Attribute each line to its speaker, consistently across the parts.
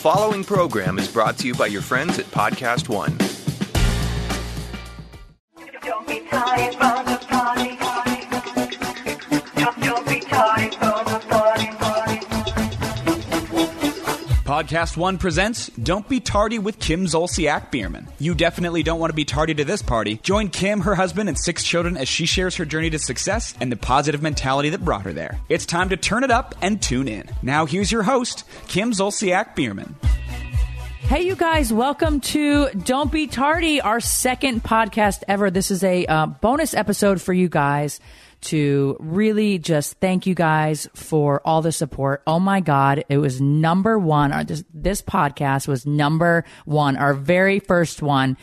Speaker 1: following program is brought to you by your friends at Podcast One.
Speaker 2: Podcast One presents Don't Be Tardy with Kim Zolciak Biermann. You definitely don't want to be tardy to this party. Join Kim, her husband, and six children as she shares her journey to success and the positive mentality that brought her there. It's time to turn it up and tune in. Now, here's your host, Kim Zolciak Biermann.
Speaker 3: Hey, you guys, welcome to Don't Be Tardy, our second podcast ever. This is a uh, bonus episode for you guys to really just thank you guys for all the support. Oh my God, it was number one. Our, this, this podcast was number one, our very first one.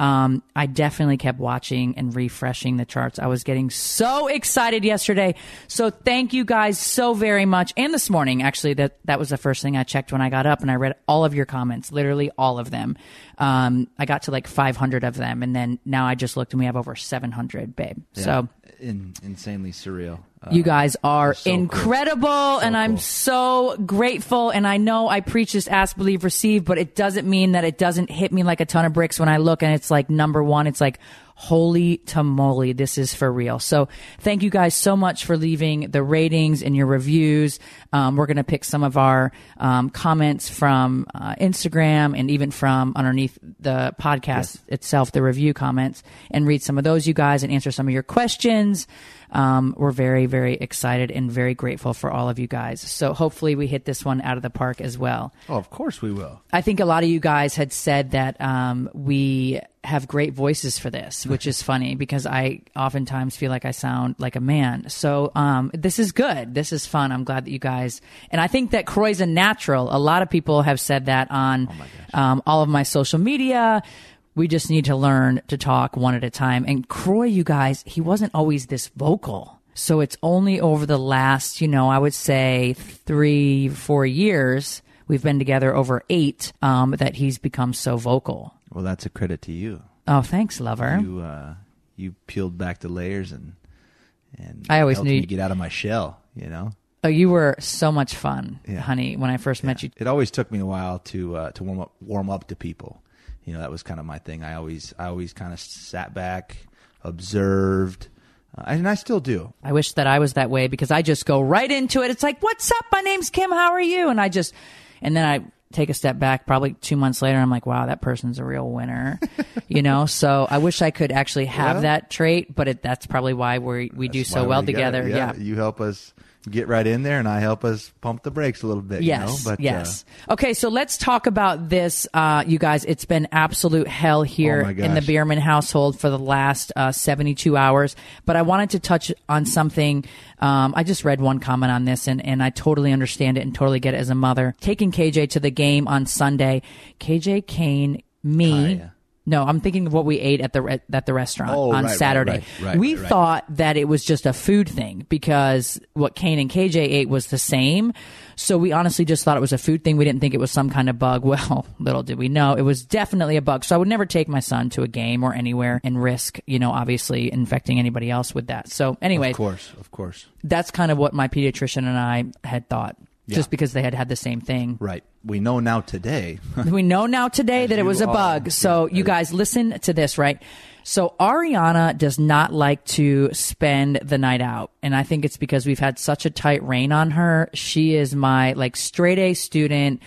Speaker 3: Um, I definitely kept watching and refreshing the charts. I was getting so excited yesterday. So thank you guys so very much. And this morning, actually, that, that was the first thing I checked when I got up and I read all of your comments, literally all of them. Um, I got to like 500 of them. And then now I just looked and we have over 700, babe. So
Speaker 4: In, insanely surreal.
Speaker 3: You guys are
Speaker 4: so cool.
Speaker 3: incredible, and I'm
Speaker 4: cool.
Speaker 3: so grateful. And I know I preach this ask, believe, receive, but it doesn't mean that it doesn't hit me like a ton of bricks when I look and it's like number one. It's like, holy tamale, this is for real. So thank you guys so much for leaving the ratings and your reviews. Um, we're going to pick some of our um, comments from uh, Instagram and even from underneath the podcast itself, the review comments, and read some of those, you guys, and answer some of your questions. Um, we're very, very excited and very grateful for all of you guys. So hopefully we hit this one out of the park as well.
Speaker 4: Oh, of course we will.
Speaker 3: I think a lot of you guys had said that um, we have great voices for this, which is funny because I oftentimes feel like I sound like a man. So um, this is good. This is fun. I'm glad that you guys, and I think that Kroy's a natural. A lot of people have said that on um, all of my social media. We just need to learn to talk one at a time. And Kroy, you guys, he wasn't always this vocal. So it's only over the last, you know, I would say three, four years. We've been together over eight um, that he's become so vocal.
Speaker 4: Well, that's a credit to you.
Speaker 3: Oh, thanks, lover.
Speaker 4: You uh, you peeled back the layers and and
Speaker 3: I always
Speaker 4: helped
Speaker 3: knew you-
Speaker 4: get out of my shell. You know,
Speaker 3: Oh, you were so much fun,
Speaker 4: Yeah.
Speaker 3: honey, when I first met you.
Speaker 4: it always took me a while to uh, to warm up warm up to people. You know, that was kind of my thing. I always I always kind of sat back, observed, uh, and I still do.
Speaker 3: I wish that I was that way because I just go right into it. It's like, "What's up? My name's Kim. How are you?" And I just, and then I take a step back. Probably two months later, I'm like, "Wow, that person's a real winner," you know. So I wish I could actually have
Speaker 4: Well-
Speaker 3: that trait, but it, that's probably why we we do so well
Speaker 4: we
Speaker 3: together.
Speaker 4: it.
Speaker 3: yeah.
Speaker 4: you help us get right in there, and I help us pump the brakes a little bit.
Speaker 3: Yes.
Speaker 4: you know? but,
Speaker 3: yes. okay, so let's talk about this, uh, you guys. It's been absolute hell here
Speaker 4: Oh
Speaker 3: in the. Biermann household for the last uh, 72 hours. But I wanted to touch on something. Um, I just read one comment on this, and, and I totally understand it and totally get it as a mother. Taking KJ to the game on Sunday, KJ Kane, me.
Speaker 4: Kaia.
Speaker 3: No, I'm thinking of what we ate at the re- at the restaurant
Speaker 4: Oh,
Speaker 3: on
Speaker 4: right,
Speaker 3: Saturday.
Speaker 4: right, right,
Speaker 3: we thought that it was just a food thing because what Kane and KJ ate was the same. So we honestly just thought it was a food thing. We didn't think it was some kind of bug. Well, little did we know it was definitely a bug. So I would never take my son to a game or anywhere and risk, you know, obviously infecting anybody else with that. So anyway,
Speaker 4: of course, of course,
Speaker 3: that's kind of what my pediatrician and I had thought. Just because they had had the same thing.
Speaker 4: right. We know now today.
Speaker 3: We know now today that it was a bug. So
Speaker 4: yeah,
Speaker 3: you guys listen to this, right? So Ariana does not like to spend the night out. And I think it's because we've had such a tight rein on her. She is my like straight A student,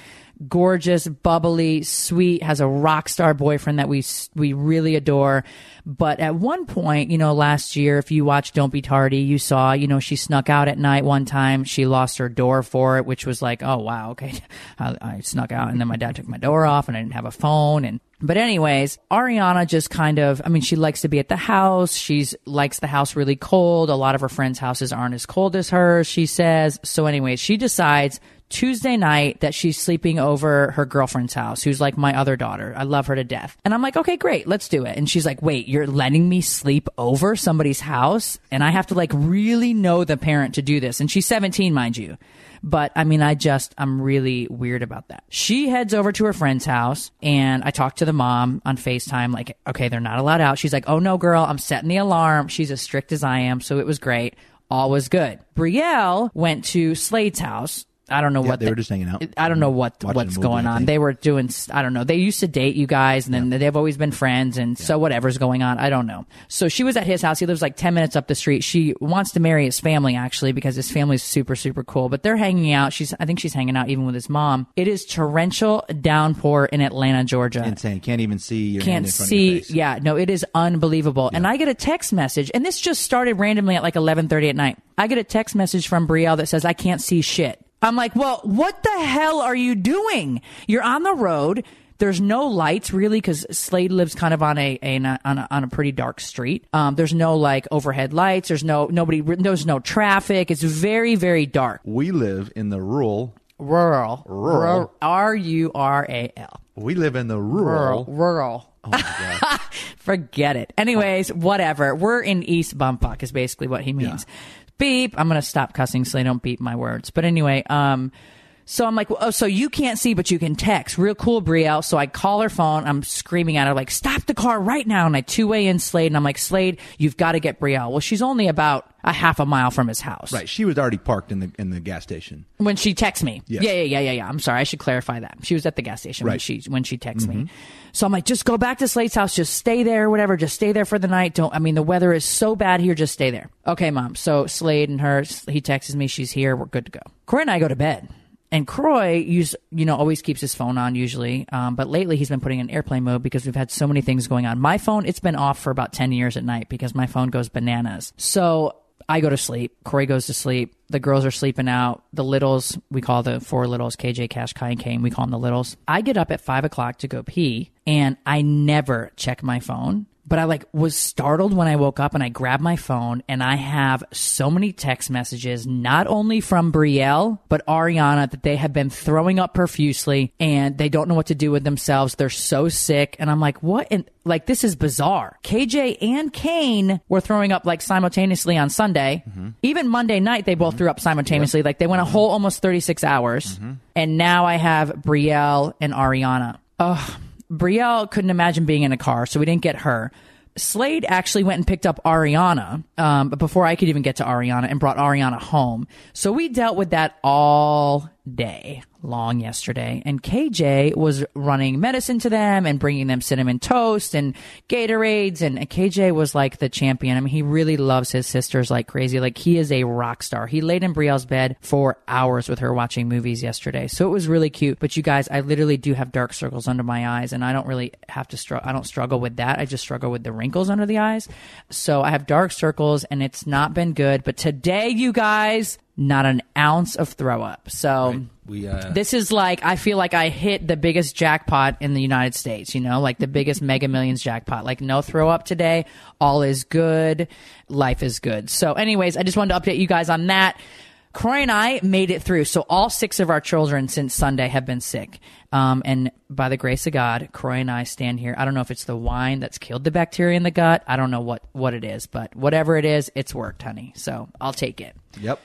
Speaker 3: gorgeous, bubbly, sweet, has a rock star boyfriend that we we really adore. But at one point, you know, last year, if you watched Don't Be Tardy, you saw, you know, she snuck out at night one time. She lost her door for it, which was like, oh wow, okay, I, I snuck out, and then my dad took my door off, and I didn't have a phone, and But anyways, Ariana just kind of, I mean, she likes to be at the house. She's likes the house really cold. A lot of her friends' houses aren't as cold as hers, she says. So anyways, she decides Tuesday night that she's sleeping over her girlfriend's house, who's like my other daughter. I love her to death. And I'm like, okay, great, let's do it. And she's like, wait, you're letting me sleep over somebody's house? And I have to like really know the parent to do this. And she's 17, mind you. But I mean, I just, I'm really weird about that. She heads over to her friend's house and I talk to the mom on FaceTime, like, okay, they're not allowed out. She's like, oh no, girl, I'm setting the alarm. She's as strict as I am. So it was great. All was good. Brielle went to Slade's house. I don't know
Speaker 4: Yeah,
Speaker 3: what
Speaker 4: they were just hanging out.
Speaker 3: I don't know what what's
Speaker 4: movie,
Speaker 3: going on. They were doing. I don't know. They used to date you guys, and then they've always been friends. And so whatever's going on, I don't know. So she was at his house. He lives like ten minutes up the street. She wants to marry his family actually because his family's super super cool. But they're hanging out. She's I think she's hanging out even with his mom. It is torrential downpour in Atlanta, Georgia
Speaker 4: Insane. Can't even see your
Speaker 3: can't
Speaker 4: in front
Speaker 3: see
Speaker 4: of your face.
Speaker 3: yeah no it is unbelievable and i get a text message and this just started randomly at like 11.30 at night i get a text message from brielle that says i can't see shit i'm like well what the hell are you doing you're on the road there's no lights really because Slade lives kind of on a, a on a on a pretty dark street. Um, there's no like overhead lights. There's no nobody. There's no traffic. It's very very dark.
Speaker 4: We live in the rural.
Speaker 3: Rural.
Speaker 4: Rural.
Speaker 3: R U R A L.
Speaker 4: We live in the
Speaker 3: Rural.
Speaker 4: rural.
Speaker 3: Rural. Forget it. Anyways, whatever. We're in East Bumfuck is basically what he means. Beep. I'm gonna stop cussing so they don't beep my words. But anyway, um, so I'm like, oh, so you can't see, but you can text. Real cool, Brielle. So I call her phone. I'm screaming at her like, stop the car right now. And I two way in Slade, and I'm like, Slade, you've got to get Brielle. Well, she's only about a half a mile from his house.
Speaker 4: Right. She was already parked in the in the gas station.
Speaker 3: when she texts me.
Speaker 4: Yes.
Speaker 3: Yeah, yeah, yeah, yeah, yeah. I'm sorry. I should clarify that. She was at the gas station when
Speaker 4: Right.
Speaker 3: she when she texts me. Mm-hmm. So I'm like, just go back to Slade's house. Just stay there, whatever. Just stay there for the night. Don't. I mean, the weather is so bad here. Just stay there. Okay, mom. So Slade and her, he texts me. She's here. We're good to go. Kroy and I go to bed. And Kroy, use you know, always keeps his phone on usually, um, but lately he's been putting in airplane mode because we've had so many things going on. My phone, it's been off for about ten years at night because my phone goes bananas. So I go to sleep. Kroy goes to sleep. The girls are sleeping out. The littles, we call the four littles, KJ, Kash, Kai, and Kane, we call them the littles. I get up at five o'clock to go pee, and I never check my phone. But I like was startled when I woke up and I grabbed my phone and I have so many text messages, not only from Brielle, but Ariana that they have been throwing up profusely and they don't know what to do with themselves. They're so sick. And I'm like, what? And like, this is bizarre. KJ and Kane were throwing up like simultaneously on Sunday. Mm-hmm. Even Monday night, they both mm-hmm. threw up simultaneously. Like they went a mm-hmm. whole almost 36 hours. And now I have Brielle and Ariana. Ugh. Brielle couldn't imagine being in a car, so we didn't get her. Slade actually went and picked up Ariana, um, but before I could even get to Ariana and brought Ariana home. So we dealt with that all day long yesterday. And KJ was running medicine to them and bringing them cinnamon toast and Gatorades. And KJ was like the champion. I mean, he really loves his sisters like crazy. Like he is a rock star. He laid in Brielle's bed for hours with her watching movies yesterday. So it was really cute. But you guys, I literally do have dark circles under my eyes and I don't really have to struggle. I don't struggle with that. I just struggle with the wrinkles under the eyes. So I have dark circles and it's not been good. But today, you guys, not an ounce of throw up. So
Speaker 4: We uh,
Speaker 3: this is like I feel like I hit the biggest jackpot in the United States, you know, like the biggest mega millions jackpot. Like no throw up today. All is good. Life is good. So anyways, I just wanted to update you guys on that. Kroy and I made it through. So all six of our children since Sunday have been sick. Um, and by the grace of God, Kroy and I stand here. I don't know if it's the wine that's killed the bacteria in the gut. I don't know what, what it is, but whatever it is, it's worked, honey. So I'll take it.
Speaker 4: yep.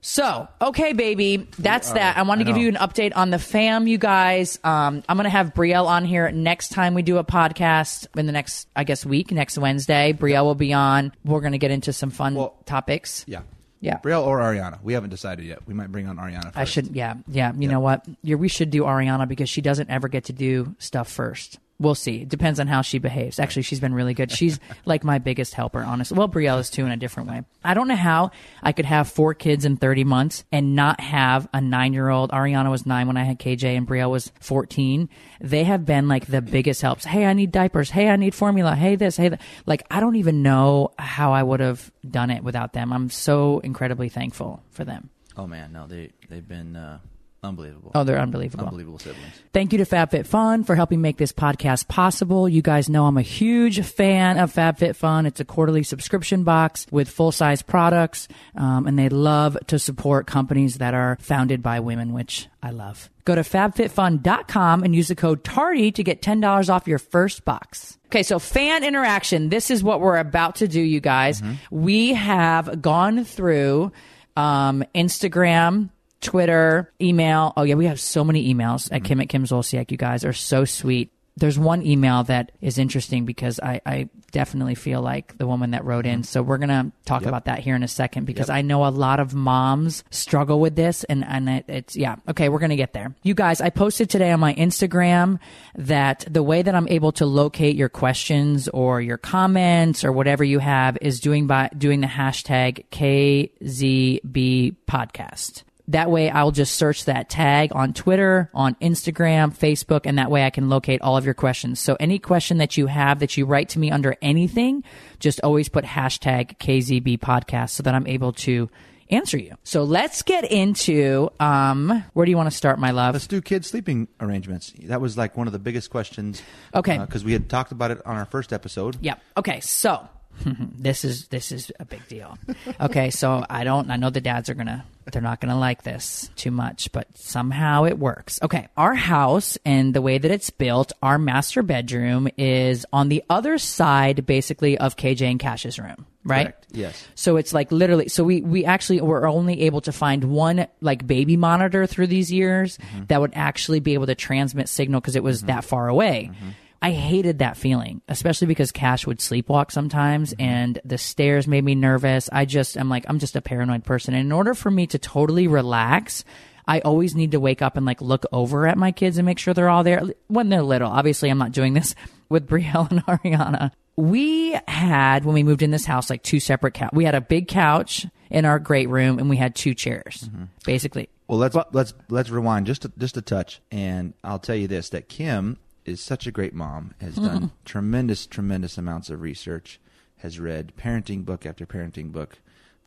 Speaker 3: So, okay, baby, that's that. I want to
Speaker 4: I
Speaker 3: give
Speaker 4: know.
Speaker 3: you an update on the fam, you guys. Um, I'm going to have Brielle on here next time we do a podcast in the next, I guess, week, next Wednesday. Brielle will be on. We're going to get into some fun
Speaker 4: Well,
Speaker 3: topics.
Speaker 4: Yeah.
Speaker 3: Yeah.
Speaker 4: Brielle or Ariana. We haven't decided yet. We might bring on Ariana. First.
Speaker 3: I should, yeah, yeah. You know what? Yeah, we should do Ariana because she doesn't ever get to do stuff first. We'll see. It depends on how she behaves. Actually, she's been really good. She's like my biggest helper, honestly. Well, Brielle is too in a different way. I don't know how I could have four kids in 30 months and not have a nine year old. Ariana was nine when I had KJ and Brielle was 14. They have been like the biggest helps. Hey, I need diapers. Hey, I need formula. Hey, this, hey, that. Like, I don't even know how I would have done it without them. I'm so incredibly thankful for them.
Speaker 5: Oh man, no, they they've been uh,
Speaker 4: Unbelievable.
Speaker 3: Oh, they're unbelievable.
Speaker 4: Unbelievable siblings.
Speaker 3: Thank you to FabFitFun for helping make this podcast possible. You guys know I'm a huge fan of FabFitFun. It's a quarterly subscription box with full size products, um, and they love to support companies that are founded by women, which I love. Go to fabfitfun.com and use the code TARDY to get $10 off your first box. Okay, so fan interaction. This is what we're about to do, you guys. We have gone through um, Instagram, Twitter, email. Oh yeah, we have so many emails at Kim at Kim Zolciak. You guys are so sweet. There's one email that is interesting because I, I definitely feel like the woman that wrote in. So we're gonna talk about that here in a second because I know a lot of moms struggle with this and and it, it's yeah okay we're gonna get there. You guys, I posted today on my Instagram that the way that I'm able to locate your questions or your comments or whatever you have is doing by doing the hashtag KZB podcast. That way, I'll just search that tag on Twitter, on Instagram, Facebook, and that way I can locate all of your questions. So, any question that you have that you write to me under anything, just always put hashtag KZB podcast so that I'm able to answer you. So, let's get into um, where do you want to start, my love?
Speaker 4: Let's do kids' sleeping arrangements. That was like one of the biggest questions.
Speaker 3: Okay.
Speaker 4: Because we had talked about it on our first episode.
Speaker 3: Yep. Okay. So this is this is a big deal. Okay. So I don't. I know the dads are gonna. They're not gonna like this too much, but somehow it works. Okay. Our house and the way that it's built, our master bedroom is on the other side, basically, of KJ and Kash's room. Right.
Speaker 4: Correct. Yes.
Speaker 3: So it's like literally. So we we actually were only able to find one like baby monitor through these years
Speaker 4: Mm-hmm.
Speaker 3: that would actually be able to transmit signal because it was that far away.
Speaker 4: Mm-hmm.
Speaker 3: I hated that feeling, especially because Kash would sleepwalk sometimes
Speaker 4: Mm-hmm.
Speaker 3: and the stairs made me nervous. I just, I'm like, I'm just a paranoid person. And in order for me to totally relax, I always need to wake up and like look over at my kids and make sure they're all there when they're little. Obviously, I'm not doing this with Brielle and Ariana. We had, when we moved in this house, like two separate couch. We had a big couch in our great room and we had two chairs,
Speaker 4: Mm-hmm.
Speaker 3: basically.
Speaker 4: Well, let's let's let's rewind just a, just a touch, and I'll tell you this: that Kim is such a great mom, has done tremendous tremendous amounts of research, has read parenting book after parenting book,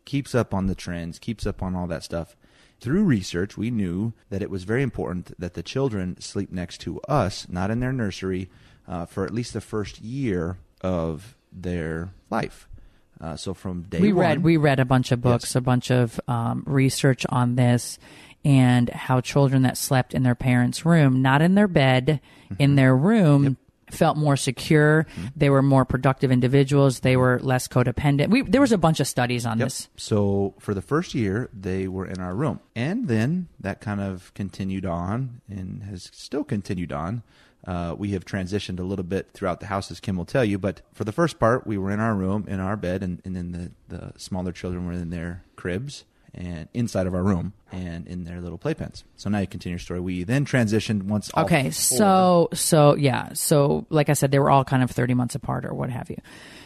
Speaker 4: keeps up on the trends, keeps up on all that stuff. Through research, we knew that it was very important that the children sleep next to us, not in their nursery, uh, for at least the first year of their life. Uh, so from day
Speaker 3: we
Speaker 4: one,
Speaker 3: read we read a bunch of books
Speaker 4: Yes.
Speaker 3: a bunch of um, research on this and how children that slept in their parents room not in their bed
Speaker 4: Mm-hmm.
Speaker 3: in their room felt more secure they were more productive individuals they were less codependent we, there was a bunch of studies on
Speaker 4: Yep.
Speaker 3: this
Speaker 4: So for the first year, they were in our room, and then that kind of continued on and has still continued on. Uh, we have transitioned a little bit throughout the house, as Kim will tell you. But for the first part, we were in our room, in our bed, and, and then the, the smaller children were in their cribs and inside of our room and in their little playpens. So now you continue your story. We then transitioned once. all
Speaker 3: okay so so yeah so like i said they were all kind of 30 months apart or what have you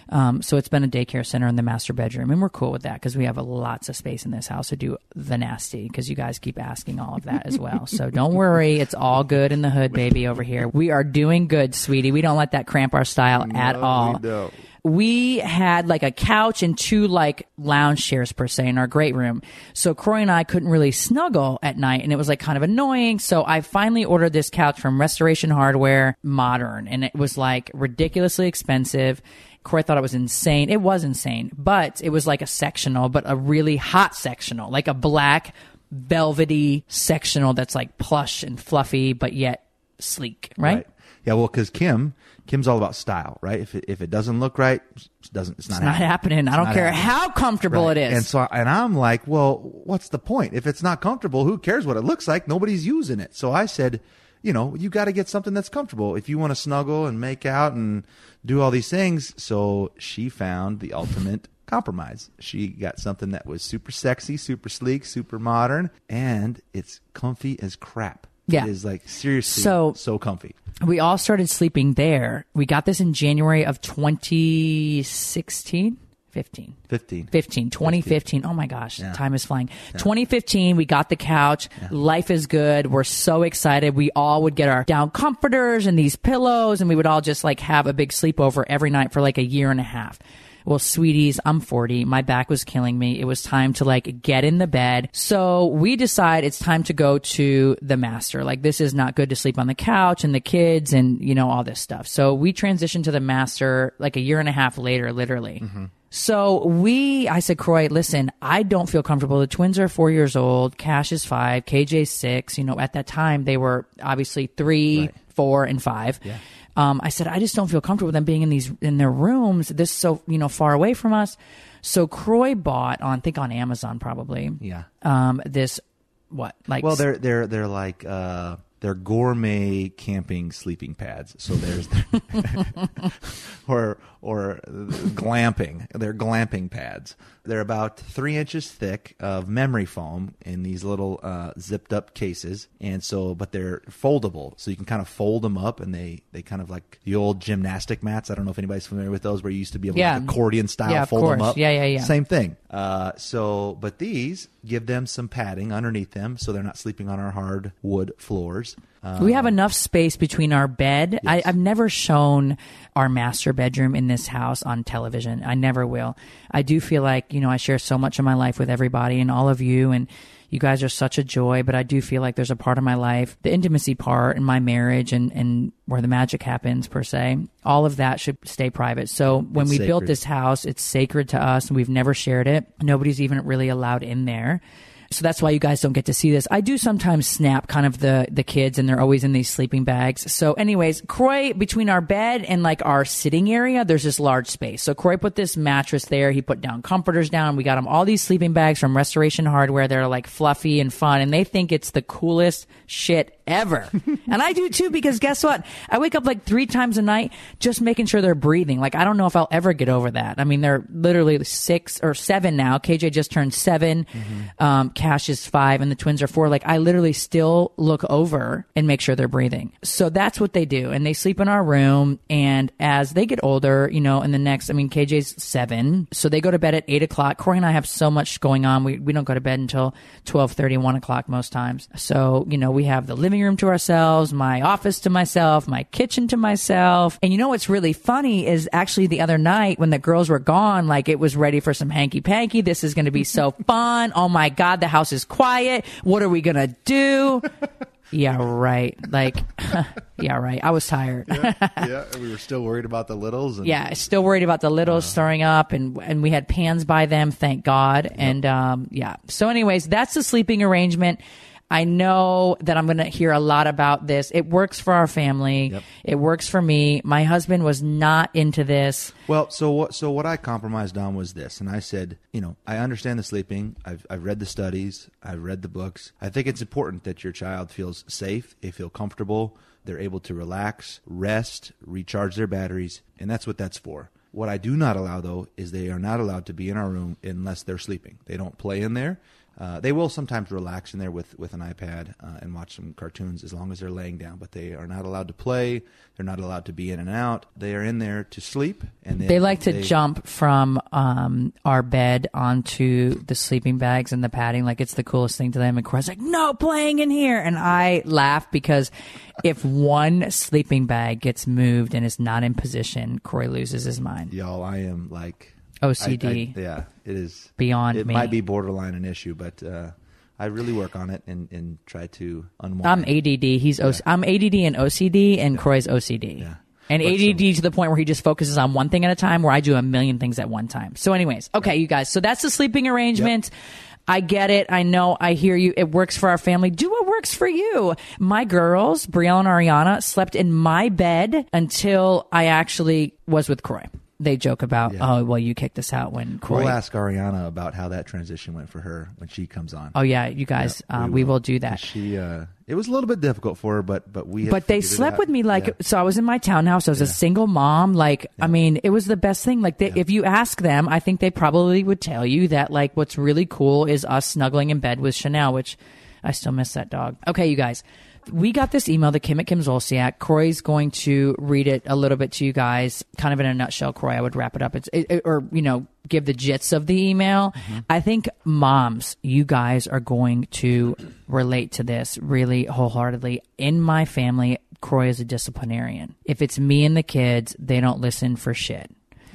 Speaker 3: um, so it's been a daycare center in the master bedroom and we're cool with that because we have a lots of space in this house to do the nasty because you guys keep asking all of that as well so don't worry it's all good in the hood baby over here we are doing good sweetie we don't let that cramp our style at all
Speaker 4: don't.
Speaker 3: we had like a couch and two like lounge chairs per se in our great room. So Croy and I couldn't really snuggle at night and it was like kind of annoying. So I finally ordered this couch from Restoration Hardware Modern and it was like ridiculously expensive. Kroy thought it was insane. It was insane, but it was like a sectional, but a really hot sectional, like a black velvety sectional that's like plush and fluffy, but yet sleek, right?
Speaker 4: Yeah, well, because Kim, Kim's all about style, right? If it, if it doesn't look right, it doesn't. It's not,
Speaker 3: It's not happening. I don't care
Speaker 4: happening.
Speaker 3: how comfortable
Speaker 4: Right.
Speaker 3: it is.
Speaker 4: And so, and I'm like, well, what's the point? If it's not comfortable, who cares what it looks like? Nobody's using it. So I said, you know, you got to get something that's comfortable if you want to snuggle and make out and do all these things. So she found the ultimate compromise. She got something that was super sexy, super sleek, super modern, and it's comfy as crap.
Speaker 3: Yeah.
Speaker 4: It is like seriously
Speaker 3: So-
Speaker 4: so comfy.
Speaker 3: we all started sleeping there. We got this in January of 2016, 15.
Speaker 4: 15.
Speaker 3: 15, 2015. Oh my gosh,
Speaker 4: Yeah.
Speaker 3: time is flying. 2015, we got the couch. Life is good. We're so excited. We all would get our down comforters and these pillows, and we would all just like have a big sleepover every night for like a year and a half. well, sweeties, I'm 40. My back was killing me. It was time to like get in the bed. So we decide it's time to go to the master. Like this is not good to sleep on the couch and the kids and, you know, all this stuff. So we transitioned to the master like a year and a half later, literally. Mm-hmm. So we, I said, Kroy, listen, I don't feel comfortable. The twins are four years old. Kash is five. KJ's six. You know, at that time they were obviously three, four, and five. Um, I said, I just don't feel comfortable with them being in these in their rooms. This so you know far away from us. So Kroy bought on, I think on Amazon probably.
Speaker 4: Yeah.
Speaker 3: Um, this what like
Speaker 4: Well, they're they're they're like uh, they're gourmet camping sleeping pads. So there's or or glamping. They're glamping pads. They're about three inches thick of memory foam in these little uh, zipped up cases, and so but they're foldable, so you can kind of fold them up, and they they kind of like the old gymnastic mats. I don't know if anybody's familiar with those, where you used to be able
Speaker 3: Yeah.
Speaker 4: to like accordion style
Speaker 3: Yeah,
Speaker 4: fold them up.
Speaker 3: Yeah, yeah, yeah.
Speaker 4: Same thing. Uh, so, but these give them some padding underneath them, so they're not sleeping on our hard wood floors. Uh,
Speaker 3: We have enough space between our bed. I, I've never shown our master bedroom in this house on television. I never will. I do feel like, you know, I share so much of my life with everybody and all of you and you guys are such a joy, but I do feel like there's a part of my life, the intimacy part in my marriage and, and where the magic happens per se. All of that should stay private. So when
Speaker 4: It's
Speaker 3: we built this house, it's sacred to us and we've never shared it. Nobody's even really allowed in there. So that's why you guys don't get to see this. I do sometimes snap kind of the the kids and they're always in these sleeping bags. So anyways, Kroy between our bed and like our sitting area, there's this large space. So Kroy put this mattress there. He put down comforters down. We got him all these sleeping bags from Restoration Hardware. They're like fluffy and fun and they think it's the coolest shit ever. and I do too because guess what? I wake up like 3 times a night just making sure they're breathing. Like I don't know if I'll ever get over that. I mean, they're literally 6 or 7 now. KJ just turned 7. Um Kash is five and the twins are four. Like I literally still look over and make sure they're breathing. So that's what they do. And they sleep in our room. And as they get older, you know, in the next, I mean, KJ's seven. So they go to bed at eight o'clock. Kroy and I have so much going on. We, we don't go to bed until 12 1 o'clock most times. So, you know, we have the living room to ourselves, my office to myself, my kitchen to myself. And you know what's really funny is actually the other night when the girls were gone, like it was ready for some hanky panky. This is going to be so fun. Oh my God, the house is quiet. What are we going to do? yeah, right. Like, yeah, right. I was tired.
Speaker 4: yeah, we were still worried about the littles. And
Speaker 3: yeah, still worried about the littles throwing up, and and we had pans by them, thank God. And um, yeah. So, anyways, that's the sleeping arrangement. I know that I'm going to hear a lot about this. It works for our family.
Speaker 4: Yep.
Speaker 3: It works for me. My husband was not into this.
Speaker 4: Well, so what? So what I compromised on was this, and I said, you know, I understand the sleeping. I've I've read the studies. I've read the books. I think it's important that your child feels safe. They feel comfortable. They're able to relax, rest, recharge their batteries, and that's what that's for. What I do not allow, though, is they are not allowed to be in our room unless they're sleeping. They don't play in there. Uh, they will sometimes relax in there with, with an iPad uh, and watch some cartoons as long as they're laying down, but they are not allowed to play. They're not allowed to be in and out. They are in there to sleep, and then
Speaker 3: They like to
Speaker 4: they-
Speaker 3: jump from um, our bed onto the sleeping bags and the padding. Like it's the coolest thing to them. And Kroy's like, no playing in here. And I laugh because if one sleeping bag gets moved and is not in position, Kroy loses his mind.
Speaker 4: Y'all, I am like
Speaker 3: OCD.
Speaker 4: I- I- yeah, it is
Speaker 3: Beyond
Speaker 4: It
Speaker 3: me.
Speaker 4: might be borderline an issue, but uh, I really work on it and, and try to unwind.
Speaker 3: I'm ADD. He's OC- I'm ADD and OCD, and Kroy's OCD.
Speaker 4: Yeah.
Speaker 3: And
Speaker 4: But
Speaker 3: ADD to the point where he just focuses on one thing at a time, where I do a million things at one time. So, anyways, okay, you guys. So that's the sleeping arrangement. I get it. I know. I hear you. It works for our family. Do what works for you. My girls, Brielle and Ariana, slept in my bed until I actually was with Kroy. They joke about,
Speaker 4: Yeah.
Speaker 3: oh, well, you kicked us out when Kroy.
Speaker 4: We'll ask Ariana about how that transition went for her when she comes on.
Speaker 3: oh, yeah, you guys,
Speaker 4: Yeah,
Speaker 3: uh, we, will. do that.
Speaker 4: She, uh, it was a little bit difficult for her, but but we.
Speaker 3: but they slept with me like
Speaker 4: Yeah.
Speaker 3: so i was in my townhouse i was a single mom like i mean it was the best thing like they, if you ask them i think they probably would tell you that like what's really cool is us snuggling in bed with chanel which i still miss that dog okay you guys we got this email that came at Kim Zolciak. Kroy's going to read it a little bit to you guys, kind of in a nutshell. Kroy, I would wrap it up. It's it, it- or you know give the jits of the email. Mm-hmm. I think moms, you guys are going to relate to this really wholeheartedly. In my family, Kroy is a disciplinarian. If it's me and the kids, they don't listen for shit.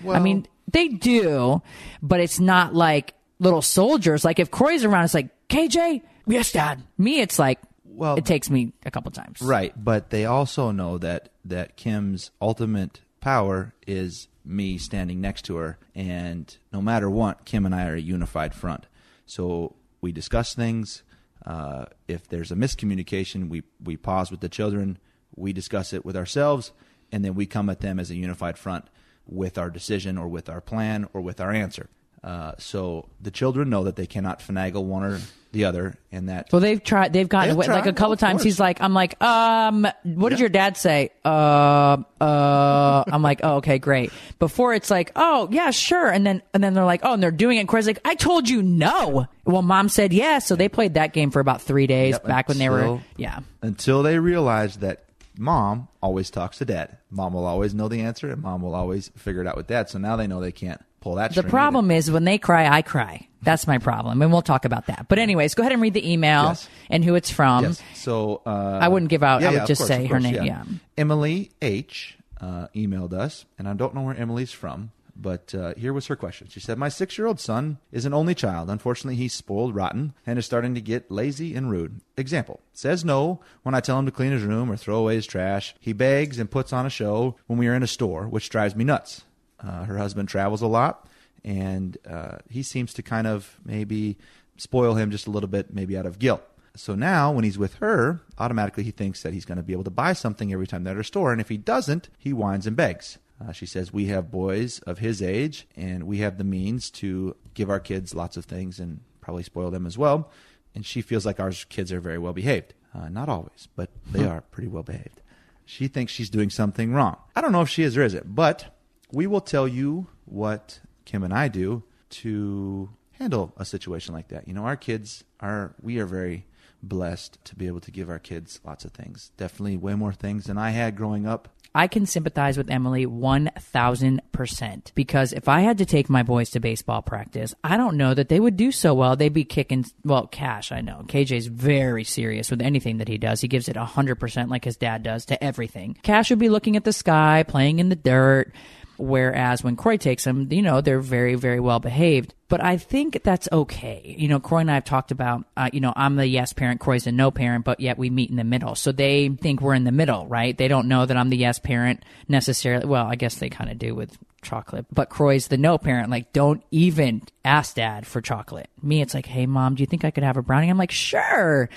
Speaker 3: I mean, They do, but it's not like little soldiers. Like if Kroy's around, it's like KJ, yes, Dad. Me, it's like
Speaker 4: Well-
Speaker 3: it takes me a couple times.
Speaker 4: Right, but they also know that that Kim's ultimate power is me standing next to her, and no matter what, Kim and I are a unified front. So we discuss things. Uh, if there's a miscommunication, we we pause with the children, we discuss it with ourselves, and then we come at them as a unified front with our decision or with our plan or with our answer. Uh, so the children know that they cannot finagle one or the other, and that
Speaker 3: Well, they've tried. They've gotten
Speaker 4: They've
Speaker 3: away. Like a
Speaker 4: tried,
Speaker 3: couple
Speaker 4: of
Speaker 3: times,
Speaker 4: course.
Speaker 3: he's like, "I'm like, um, what did your dad say? Uh, uh." I'm like, "Oh, okay, great." Before it's like, "Oh, yeah, sure," and then and then they're like, "Oh," and they're doing it. Kroy's like, "I told you no." Well, mom said yes, so they played that game for about three days
Speaker 4: Yep,
Speaker 3: back when they were,
Speaker 4: until-
Speaker 3: yeah.
Speaker 4: until they realized that mom always talks to dad. Mom will always know the answer, and mom will always figure it out with dad. So now they know they can't pull that.
Speaker 3: The problem
Speaker 4: either.
Speaker 3: is when they cry, I cry. That's my problem, and we'll talk about that. But anyways, go ahead and read the email
Speaker 4: Yes.
Speaker 3: and who it's from.
Speaker 4: Yes. So uh,
Speaker 3: I wouldn't give out- I would
Speaker 4: of
Speaker 3: just
Speaker 4: course,
Speaker 3: say
Speaker 4: of
Speaker 3: her
Speaker 4: course,
Speaker 3: name, yeah.
Speaker 4: Emily H uh, emailed us, and I don't know where Emily's from. But uh, here was her question. She said, My six year old son is an only child. Unfortunately, he's spoiled rotten and is starting to get lazy and rude. Example says no when I tell him to clean his room or throw away his trash. He begs and puts on a show when we are in a store, which drives me nuts. Uh, her husband travels a lot, and uh, he seems to kind of maybe spoil him just a little bit, maybe out of guilt. So now, when he's with her, automatically he thinks that he's going to be able to buy something every time they're at her store, and if he doesn't, he whines and begs. Uh, she says, We have boys of his age, and we have the means to give our kids lots of things and probably spoil them as well. And she feels like our kids are very well behaved. Uh, not always, but they are pretty well behaved. She thinks she's doing something wrong. I don't know if she is or isn't, but we will tell you what Kim and I do to handle a situation like that. You know, our kids are, we are very blessed to be able to give our kids lots of things. Definitely way more things than I had growing up.
Speaker 3: I can sympathize with Emily 1000% because if I had to take my boys to baseball practice, I don't know that they would do so well. They'd be kicking, well, Kash, I know. KJ's very serious with anything that he does. He gives it 100% like his dad does to everything. Kash would be looking at the sky, playing in the dirt. Whereas when Kroy takes them, you know, they're very, very well behaved. But I think that's okay. You know, Kroy and I have talked about, uh, you know, I'm the yes parent, Kroy's the no parent, but yet we meet in the middle. So they think we're in the middle, right? They don't know that I'm the yes parent necessarily. Well, I guess they kind of do with chocolate, but Kroy's the no parent. Like, don't even ask dad for chocolate. Me, it's like, hey, mom, do you think I could have a brownie? I'm like, sure.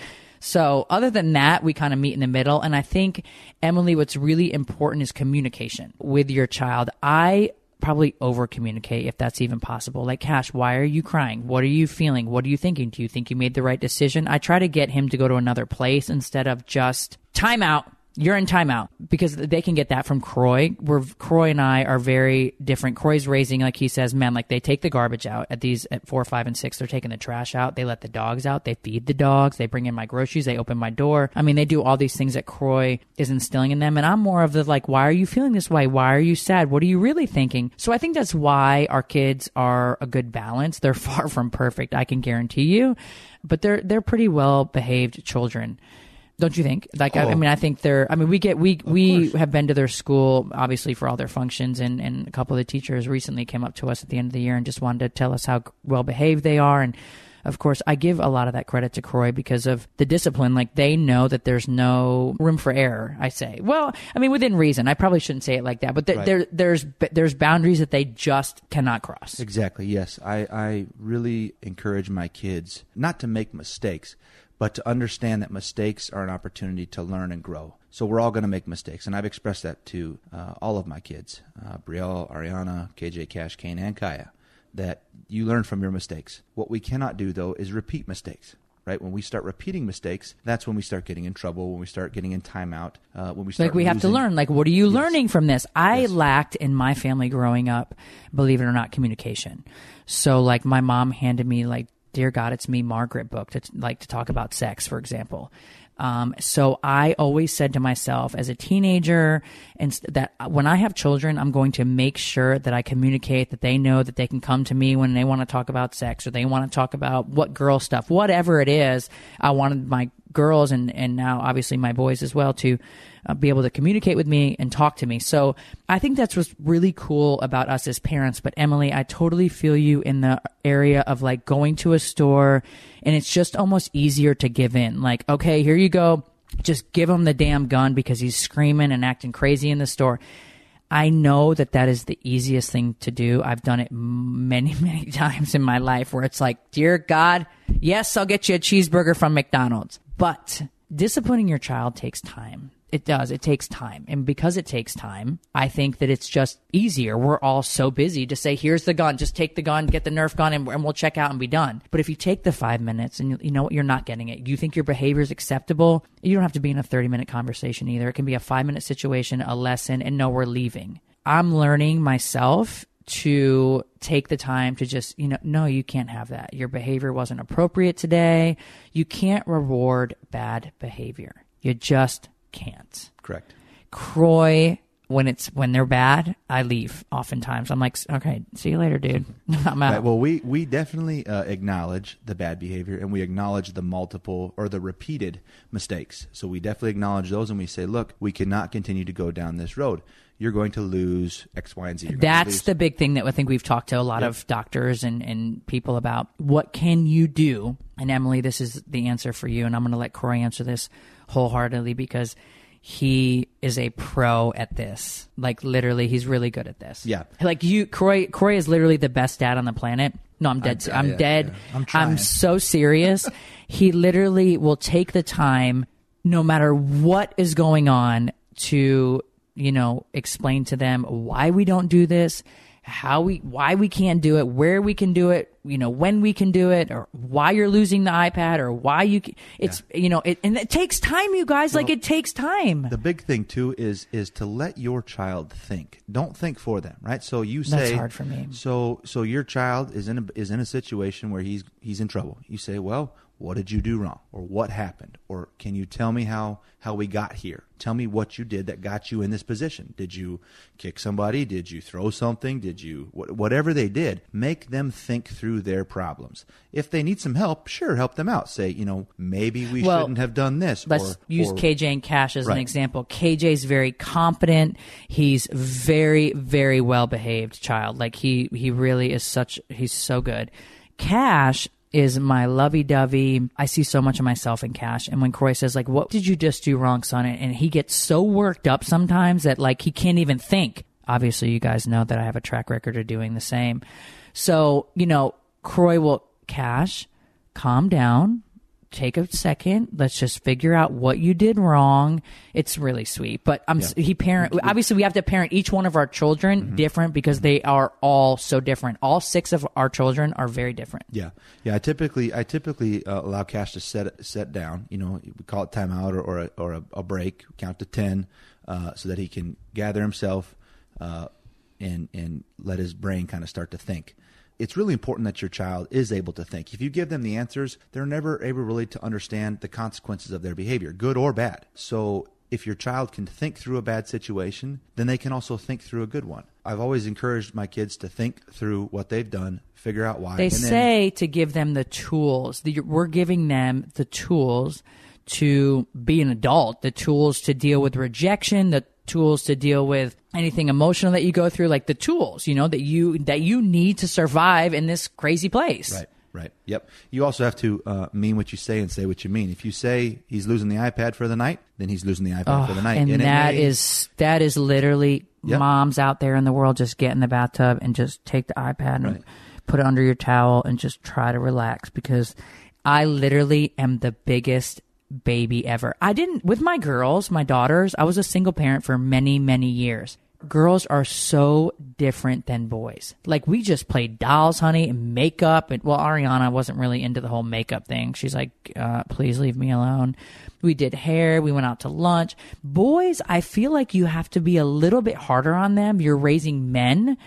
Speaker 3: So, other than that, we kind of meet in the middle. And I think, Emily, what's really important is communication with your child. I probably over communicate if that's even possible. Like, Kash, why are you crying? What are you feeling? What are you thinking? Do you think you made the right decision? I try to get him to go to another place instead of just timeout. You're in timeout because they can get that from Kroy. Where Kroy and I are very different. Kroy's raising, like he says, men, like they take the garbage out at these at four, five, and six. They're taking the trash out. They let the dogs out. They feed the dogs. They bring in my groceries. They open my door. I mean, they do all these things that Kroy is instilling in them. And I'm more of the like, why are you feeling this way? Why are you sad? What are you really thinking? So I think that's why our kids are a good balance. They're far from perfect. I can guarantee you, but they're they're pretty well behaved children. Don't you think? Like, I, I
Speaker 4: Oh.
Speaker 3: mean, I think they're. I mean, we get we we have been to their school obviously for all their functions, and and a couple of the teachers recently came up to us at the end of the year and just wanted to tell us how well behaved they are, and of course, I give a lot of that credit to Kroy because of the discipline. Like they know that there's no room for error. I say, well, I mean, within reason. I probably shouldn't say it like that, but there,
Speaker 4: Right.
Speaker 3: there there's there's boundaries that they just cannot cross.
Speaker 4: Exactly. Yes, I, I really encourage my kids not to make mistakes, but to understand that mistakes are an opportunity to learn and grow. So we're all going to make mistakes, and I've expressed that to uh, all of my kids, uh, Brielle, Ariana, KJ, Kash, Kane, and Kaia, that you learn from your mistakes. What we cannot do though is repeat mistakes. Right when we start repeating mistakes, that's when we start getting in trouble. When we start getting in timeout. Uh, when we start
Speaker 3: like we have to learn like what are you
Speaker 4: Yes.
Speaker 3: learning from this i
Speaker 4: Yes.
Speaker 3: lacked in my family growing up believe it or not communication so like my mom handed me like dear god it's me margaret book to like to talk about sex for example um, so I always said to myself as a teenager, and that when I have children, I'm going to make sure that I communicate that they know that they can come to me when they want to talk about sex or they want to talk about what girl stuff, whatever it is. I wanted my girls and and now obviously my boys as well to uh, be able to communicate with me and talk to me. So I think that's what's really cool about us as parents. But Emily, I totally feel you in the area of like going to a store and it's just almost easier to give in. Like, okay, here you go. Just give him the damn gun because he's screaming and acting crazy in the store. I know that that is the easiest thing to do. I've done it many, many times in my life where it's like, dear God, yes, I'll get you a cheeseburger from McDonald's. But disciplining your child takes time. It does. It takes time. And because it takes time, I think that it's just easier. We're all so busy to say, here's the gun, just take the gun, get the Nerf gun, and, and we'll check out and be done. But if you take the five minutes and you, you know what, you're not getting it, you think your behavior is acceptable, you don't have to be in a 30 minute conversation either. It can be a five minute situation, a lesson, and no, we're leaving. I'm learning myself to take the time to just, you know, no, you can't have that. Your behavior wasn't appropriate today. You can't reward bad behavior. You just can't.
Speaker 4: Correct.
Speaker 3: Kroy, when it's when they're bad, I leave. Oftentimes, I'm like, okay, see you later, dude. I'm out.
Speaker 4: Right, well, we we definitely uh, acknowledge the bad behavior, and we acknowledge the multiple or the repeated mistakes. So we definitely acknowledge those, and we say, look, we cannot continue to go down this road. You're going to lose X, Y, and Z. You're
Speaker 3: That's the big thing that I think we've talked to a lot of doctors and, and people about. What can you do? And Emily, this is the answer for you. And I'm going to let Kroy answer this wholeheartedly because he is a pro at this. Like literally, he's really good at this.
Speaker 4: Yeah.
Speaker 3: Like you, Kroy. Kroy is literally the best dad on the planet. No, I'm dead.
Speaker 4: I-
Speaker 3: I'm,
Speaker 4: yeah,
Speaker 3: dead.
Speaker 4: yeah. I'm trying.
Speaker 3: I'm so serious. he literally will take the time, no matter what is going on, to you know explain to them why we don't do this, how we why we can't do it, where we can do it, you know when we can do it, or why you're losing the iPad, or why you. ca- It's you know it, and it takes time, you guys. like it takes time.
Speaker 4: The big thing too is is to let your child think. Don't think for them, right? So you say
Speaker 3: That's hard for me.
Speaker 4: So so your child is in a is in a situation where he's he's in trouble. You say, "Well, what did you do wrong? Or what happened? Or can you tell me how how we got here? Tell me what you did that got you in this position. Did you kick somebody? Did you throw something? Did you wh- whatever they did, make them think through their problems. If they need some help, sure, help them out. Say, you know, maybe we
Speaker 3: Well,
Speaker 4: shouldn't have done this
Speaker 3: Let's
Speaker 4: or
Speaker 3: use
Speaker 4: or-
Speaker 3: KJ and Kash as an
Speaker 4: Right.
Speaker 3: example. KJ's very competent. He's very, very well behaved child. Like he, he really is such. He's so good. Kash is my lovey-dovey. I see so much of myself in Kash. And when Kroy says like, "What did you just do wrong, son?" and he gets so worked up sometimes that like he can't even think. Obviously, you guys know that I have a track record of doing the same. So you know, Kroy will Kash, calm down take a second. Let's just figure out what you did wrong. It's really sweet. But I'm he parent obviously we have to parent each one of our children
Speaker 4: Mm-hmm.
Speaker 3: different because they are all so different. All six of our children are very different.
Speaker 4: Yeah, yeah. I typically I typically uh, allow Kash to set set down. You know, we call it timeout or or a, or a, a break. Count to ten, uh, so that he can gather himself uh, and and let his brain kind of start to think. It's really important that your child is able to think. If you give them the answers, they're never able really to understand the consequences of their behavior, good or bad. So if your child can think through a bad situation, then they can also think through a good one. I've always encouraged my kids to think through what they've done, figure out why.
Speaker 3: They
Speaker 4: and then-
Speaker 3: say to give them the tools. We're giving them the tools to be an adult, the tools to deal with rejection, the tools to deal with anything emotional that you go through, like the tools, you know, that you that you need to survive in this crazy place.
Speaker 4: Right, right. Yep. You also have to uh, mean what you say and say what you mean. If you say he's losing the iPad for the night, then he's losing the iPad for the night.
Speaker 3: And,
Speaker 4: it
Speaker 3: that
Speaker 4: may-
Speaker 3: is that is literally
Speaker 4: Yep.
Speaker 3: moms out there in the world just get in the bathtub and just take the iPad and
Speaker 4: Right.
Speaker 3: put it under your towel and just try to relax because I literally am the biggest baby ever. I didn't with my girls, my daughters, I was a single parent for many, many years. Girls are so different than boys. Like we just played dolls, honey, and makeup. And well, Ariana wasn't really into the whole makeup thing. She's like, uh, "Please leave me alone." We did hair. We went out to lunch. Boys, I feel like you have to be a little bit harder on them. You're raising men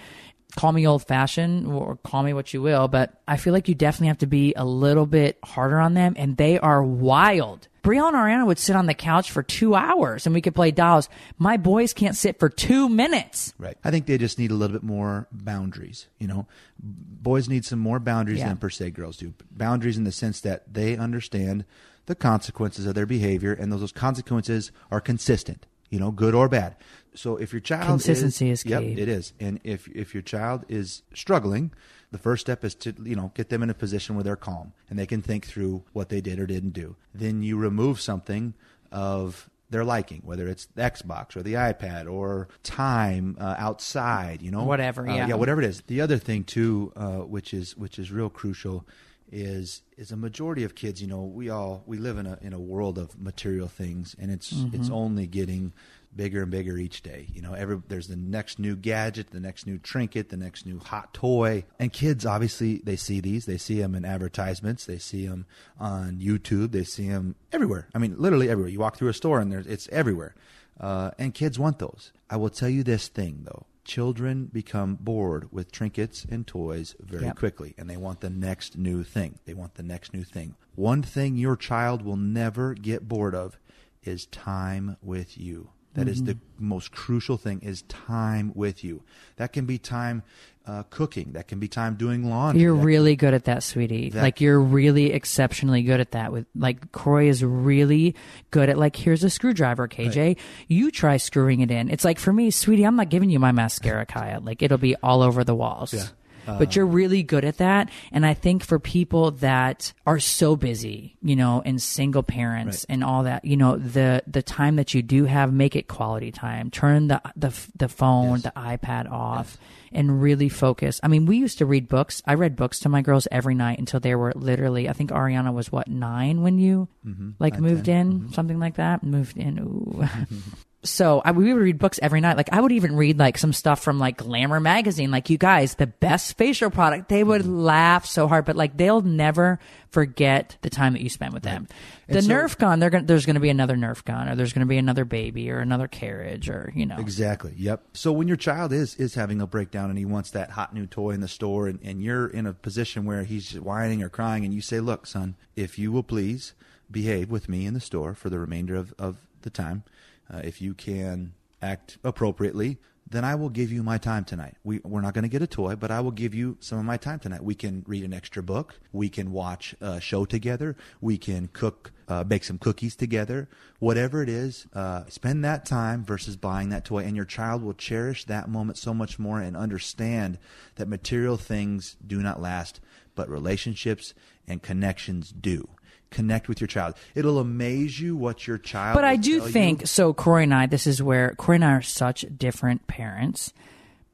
Speaker 3: call me old fashioned or call me what you will, but I feel like you definitely have to be a little bit harder on them and they are wild. Brianna and Ariana would sit on the couch for two hours and we could play dolls. My boys can't sit for two minutes.
Speaker 4: Right. I think they just need a little bit more boundaries. You know, boys need some more boundaries
Speaker 3: Yeah.
Speaker 4: than per se girls do. Boundaries in the sense that they understand the consequences of their behavior, and those, those consequences are consistent, you know, good or bad. So if your child
Speaker 3: Consistency is
Speaker 4: yep,
Speaker 3: key.
Speaker 4: it is, and if if your child is struggling, the first step is to you know get them in a position where they're calm and they can think through what they did or didn't do. Then you remove something of their liking, whether it's the Xbox or the iPad or time uh, outside, you know,
Speaker 3: Whatever,
Speaker 4: Uh,
Speaker 3: yeah.
Speaker 4: yeah, whatever it is. The other thing too, uh, which is which is real crucial, is is a majority of kids. You know, we all we live in a in a world of material things, and it's
Speaker 3: Mm-hmm.
Speaker 4: it's only getting bigger and bigger each day. You know, every there's the next new gadget, the next new trinket, the next new hot toy, and kids obviously they see these. They see them in advertisements. They see them on YouTube. They see them everywhere. I mean, literally everywhere. You walk through a store and there's it's everywhere. Uh, and kids want those. I will tell you this thing though. Children become bored with trinkets and toys very
Speaker 3: Yep.
Speaker 4: quickly, and they want the next new thing. They want the next new thing. One thing your child will never get bored of is time with you. That is the
Speaker 3: Mm-hmm.
Speaker 4: most crucial thing is time with you. That can be time uh, cooking. That can be time doing laundry.
Speaker 3: You're
Speaker 4: That-
Speaker 3: really good at that, sweetie.
Speaker 4: That-
Speaker 3: like you're really exceptionally good at that. With like Kroy is really good at like here's a screwdriver, KJ. You try screwing it in. It's like for me, sweetie, I'm not giving you my mascara, Kaia. Like it'll be all over the walls.
Speaker 4: Yeah.
Speaker 3: But you're really good at that. And I think for people that are so busy, you know, and single parents and all that, you know, the the time that you do have, make it quality time. Turn the the the phone, the iPad off, and really focus. I mean, we used to read books. I read books to my girls every night until they were literally. I think Ariana was what nine when you mm-hmm. like moved in, mm-hmm. something like that. Moved in. Ooh. So I, we would read books every night. Like I would even read like some stuff from like Glamour magazine. Like you guys, the best facial product. They would mm-hmm. laugh so hard, but like they'll never forget the time that you spent with them. The
Speaker 4: so-
Speaker 3: Nerf gun, they're gonna, there's going to be another Nerf gun, or there's going to be another baby, or another carriage, or you know.
Speaker 4: Exactly. Yep. So when your child is is having a breakdown and he wants that hot new toy in the store, and, and you're in a position where he's whining or crying, and you say, "Look, son, if you will please behave with me in the store for the remainder of of the time, uh, if you can act appropriately." Then I will give you my time tonight. We, we're not going to get a toy, but I will give you some of my time tonight. We can read an extra book. We can watch a show together. We can cook, uh, bake some cookies together. Whatever it is, uh, spend that time versus buying that toy, and your child will cherish that moment so much more and understand that material things do not last, but relationships and connections do. Connect with your child. It'll amaze you what your child.
Speaker 3: But I do think
Speaker 4: you.
Speaker 3: so. Kroy and I, this is where Kroy and I are such different parents,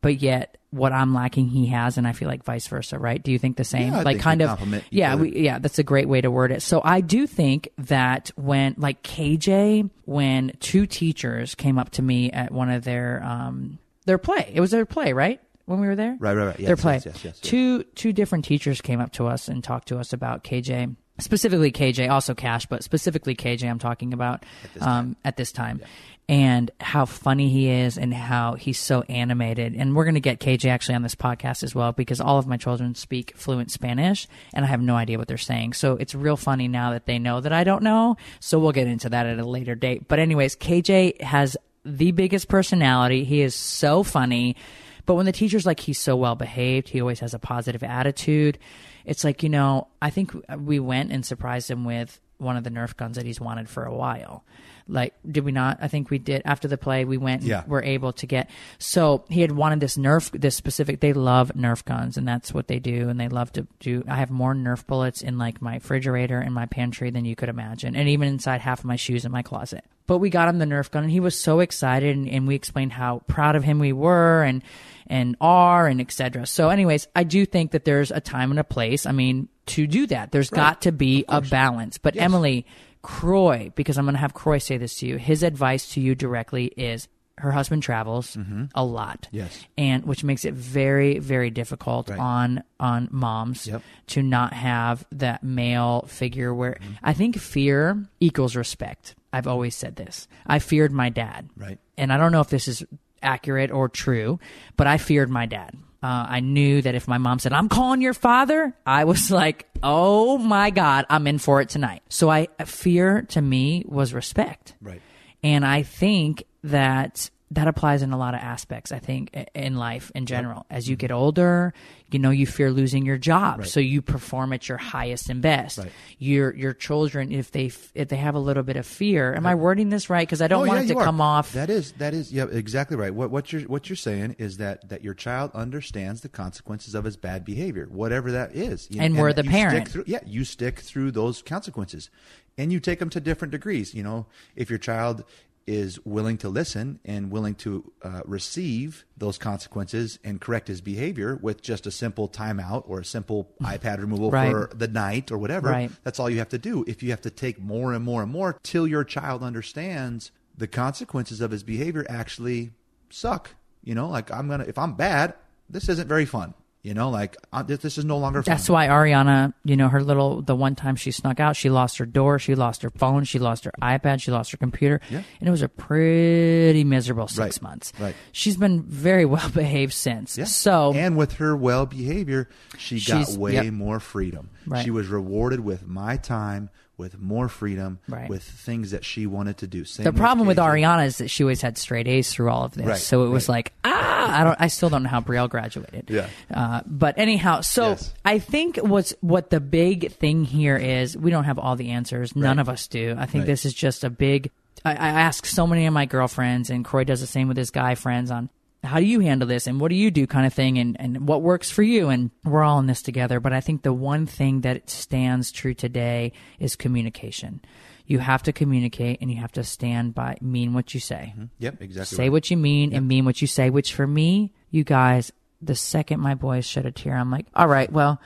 Speaker 3: but yet what I'm lacking, he has, and I feel like vice versa. Right? Do you think the same?
Speaker 4: Yeah,
Speaker 3: like kind of. Yeah, we, yeah. That's a great way to word it. So I do think that when like KJ, when two teachers came up to me at one of their um their play, it was their play, right? When we were there,
Speaker 4: Right, right, right. Yes,
Speaker 3: their play.
Speaker 4: yes, yes, yes.
Speaker 3: Two two different teachers came up to us and talked to us about KJ, specifically KJ, also Kash, but specifically KJ. I'm talking about um, at this time, and how funny he is, and how he's so animated. And we're going to get KJ actually on this podcast as well because all of my children speak fluent Spanish, and I have no idea what they're saying. So it's real funny now that they know that I don't know. So we'll get into that at a later date. But anyways, KJ has the biggest personality. He is so funny. But when the teacher's like, he's so well behaved, he always has a positive attitude. It's like, you know, I think we went and surprised him with one of the Nerf guns that he's wanted for a while. Like, did we not? I think we did. After the play, we went and
Speaker 4: Yeah.
Speaker 3: were able to get. So he had wanted this Nerf, this specific. They love Nerf guns, and that's what they do. And they love to do. I have more Nerf bullets in like my refrigerator and my pantry than you could imagine, and even inside half of my shoes in my closet. But we got him the Nerf gun, and he was so excited, and, and we explained how proud of him we were, and and are, and etc. So, anyways, I do think that there's a time and a place. I mean, to do that, there's got to be a balance. But Emily, Kroy, because I'm going to have Kroy say this to you. His advice to you directly is her husband travels a lot.
Speaker 4: Mm-hmm. Yes.
Speaker 3: And which makes it very, very difficult
Speaker 4: Right.
Speaker 3: on on moms
Speaker 4: Yep.
Speaker 3: to not have that male figure where
Speaker 4: Mm-hmm.
Speaker 3: I think fear equals respect. I've always said this. I feared my dad.
Speaker 4: Right.
Speaker 3: And I don't know if this is accurate or true, but I feared my dad. Uh, I knew that if my mom said, I'm calling your father, I was like, oh my God, I'm in for it tonight. So I fear to me was respect.
Speaker 4: Right.
Speaker 3: And I think that that applies in a lot of aspects, I think, in life in general. As you get older, you know, you fear losing your job, so you perform at your highest and best.
Speaker 4: Right.
Speaker 3: Your your children, if they if they have a little bit of fear, am I wording this right? Because I don't
Speaker 4: Oh,
Speaker 3: want
Speaker 4: yeah,
Speaker 3: it to come off.
Speaker 4: That is that is yeah exactly right. What what you're what you're saying is that that your child understands the consequences of his bad behavior, whatever that is. You-
Speaker 3: And we're the parent.
Speaker 4: through- yeah, you stick through those consequences, and you take them to different degrees. You know, if your child is willing to listen and willing to uh, receive those consequences and correct his behavior with just a simple timeout or a simple iPad removal
Speaker 3: Right.
Speaker 4: for the night or whatever,
Speaker 3: Right.
Speaker 4: that's all you have to do. If you have to take more and more and more till your child understands the consequences of his behavior actually suck. You know, like I'm gonna if I'm bad, this isn't very fun. You know, like uh, i this, this is no longer fun.
Speaker 3: That's why Ariana, you know, her little the one time she snuck out, she lost her door, she lost her phone, she lost her iPad, she lost her computer,
Speaker 4: Yeah.
Speaker 3: and it was a pretty miserable six
Speaker 4: Right,
Speaker 3: months.
Speaker 4: right.
Speaker 3: She's been very well behaved since.
Speaker 4: Yeah.
Speaker 3: So
Speaker 4: and with her well behavior, she got way
Speaker 3: yep.
Speaker 4: more freedom.
Speaker 3: Right.
Speaker 4: She was rewarded with my time, with more freedom,
Speaker 3: Right.
Speaker 4: with things that she wanted to do. Same
Speaker 3: the problem with. Ariana is that she always had straight A's through all of this.
Speaker 4: Right,
Speaker 3: so it was
Speaker 4: right.
Speaker 3: like, ah, I don't, I still don't know how Brielle graduated.
Speaker 4: Yeah.
Speaker 3: Uh, but anyhow, so
Speaker 4: Yes.
Speaker 3: I think what's what the big thing here is we don't have all the answers. None of us do. I think this is just a big. I, I ask so many of my girlfriends, and Kroy does the same with his guy friends on how do you handle this and what do you do kind of thing and, and what works for you and we're all in this together but i think the one thing that stands true today is communication you have to communicate and you have to stand by mean what you say
Speaker 4: Yep, exactly.
Speaker 3: say
Speaker 4: right.
Speaker 3: what you mean and mean what you say which for me you guys the second my boys shed a tear i'm like all right well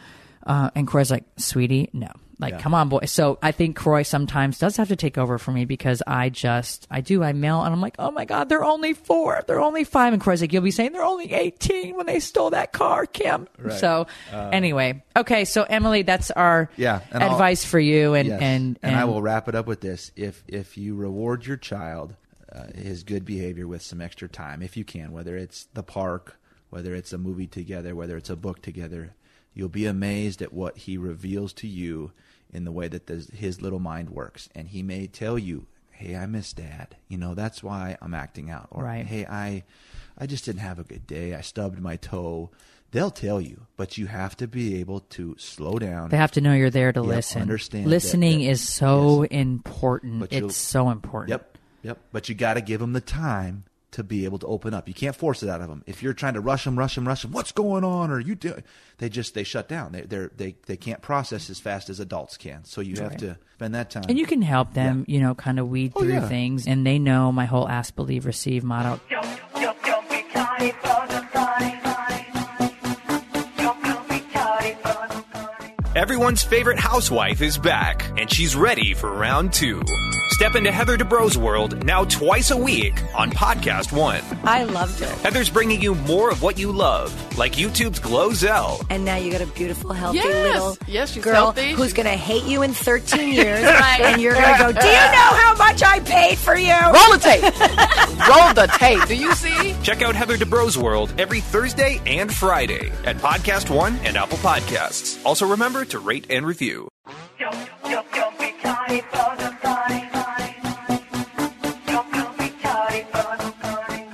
Speaker 3: uh, and Kroy's like, sweetie, no. Like,
Speaker 4: Yeah.
Speaker 3: come on, boy. So I think Kroy sometimes does have to take over for me because I just, I do, I mail and I'm like, oh my God, they're only four. They're only five. And Kroy's like, you'll be saying they're only 18 when they stole that car, Kim. So anyway, okay. So Emily, that's our
Speaker 4: Uh, Yeah, and I'll-
Speaker 3: advice for you. And,
Speaker 4: Yes.
Speaker 3: and,
Speaker 4: I will wrap it up with this: if if you reward your child uh, his good behavior with some extra time, if you can, whether it's the park, whether it's a movie together, whether it's a book together, you'll be amazed at what he reveals to you in the way that this, his little mind works, and he may tell you. Hey, I miss dad. You know, that's why I'm acting out. Or
Speaker 3: Right.
Speaker 4: hey, I I just didn't have a good day. I stubbed my toe. They'll tell you, but you have to be able to slow down.
Speaker 3: They have to know you're there to listen.
Speaker 4: understand that-
Speaker 3: Listening
Speaker 4: that-
Speaker 3: is so
Speaker 4: yes.
Speaker 3: important.
Speaker 4: But
Speaker 3: It's so important.
Speaker 4: Yep, yep. But you got to give them the time to be able to open up. You can't force it out of them. If you're trying to rush them, rush them, rush them, what's going on? Or you do, they just they shut down. They they're, they they can't process as fast as adults can. So you have to spend that time.
Speaker 3: And you can help them, you know, kind of weed
Speaker 4: Oh,
Speaker 3: through
Speaker 4: yeah.
Speaker 3: things. And they know my whole ask, believe, receive motto.
Speaker 6: Don't, don't, don't
Speaker 1: Everyone's favorite housewife is back, and she's ready for round two. Step into Heather Dubrow's world now twice a week on Podcast One.
Speaker 5: I loved it.
Speaker 1: Heather's bringing you more of what you love, like YouTube's Glow Glozell,
Speaker 5: And now you got a beautiful, healthy
Speaker 7: Yes.
Speaker 5: little
Speaker 7: Yes, she's
Speaker 5: girl
Speaker 7: healthy.
Speaker 5: who's going to hate you in 13 years.
Speaker 7: Right.
Speaker 5: And you're going to go, Do you know how much I paid for you?
Speaker 7: Roll the tape. Roll the tape. Do you see?
Speaker 1: Check out Heather Dubrow's World every Thursday and Friday at Podcast One and Apple Podcasts. Also remember to rate and review.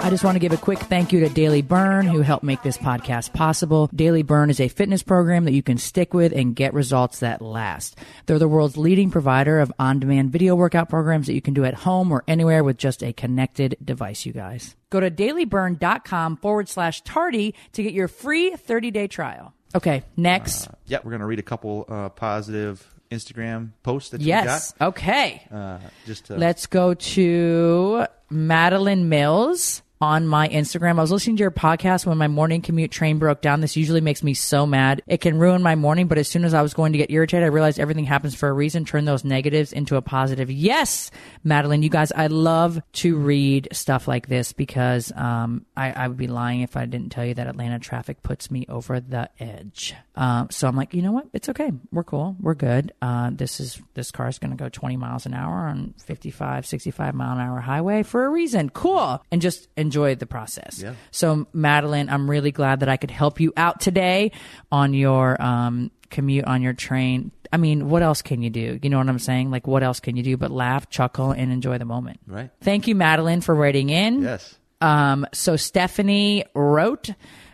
Speaker 3: I just want to give a quick thank you to Daily Burn, who helped make this podcast possible. Daily Burn is a fitness program that you can stick with and get results that last. They're the world's leading provider of on demand video workout programs that you can do at home or anywhere with just a connected device, you guys. Go to dailyburn.com forward slash tardy to get your free 30 day trial. Okay, next.
Speaker 4: yeah, we're gonna read a couple uh, positive Instagram posts that
Speaker 3: yes.
Speaker 4: you
Speaker 3: Okay.
Speaker 4: got. Uh, just to,
Speaker 3: Let's go to Madeline Mills on my Instagram. I was listening to your podcast when my morning commute train broke down. This usually makes me so mad. It can ruin my morning, but as soon as I was going to get irritated, I realized everything happens for a reason. Turn those negatives into a positive. Yes, Madeline, you guys, I love to read stuff like this because um, I, I would be lying if I didn't tell you that Atlanta traffic puts me over the edge. Um, so I'm like, you know what? It's okay. We're cool. We're good. Uh, this is this car is going to go 20 miles an hour on 55, 65 mile an hour highway for a reason. Cool. And just enjoy the process.
Speaker 4: Yeah.
Speaker 3: So Madeline, I'm really glad that I could help you out today on your um, commute on your train. I mean, what else can you do? You know what I'm saying? Like, what else can you do but laugh, chuckle, and enjoy the moment?
Speaker 4: Right.
Speaker 3: Thank you, Madeline, for writing in.
Speaker 4: yes.
Speaker 3: Um, so Stephanie wrote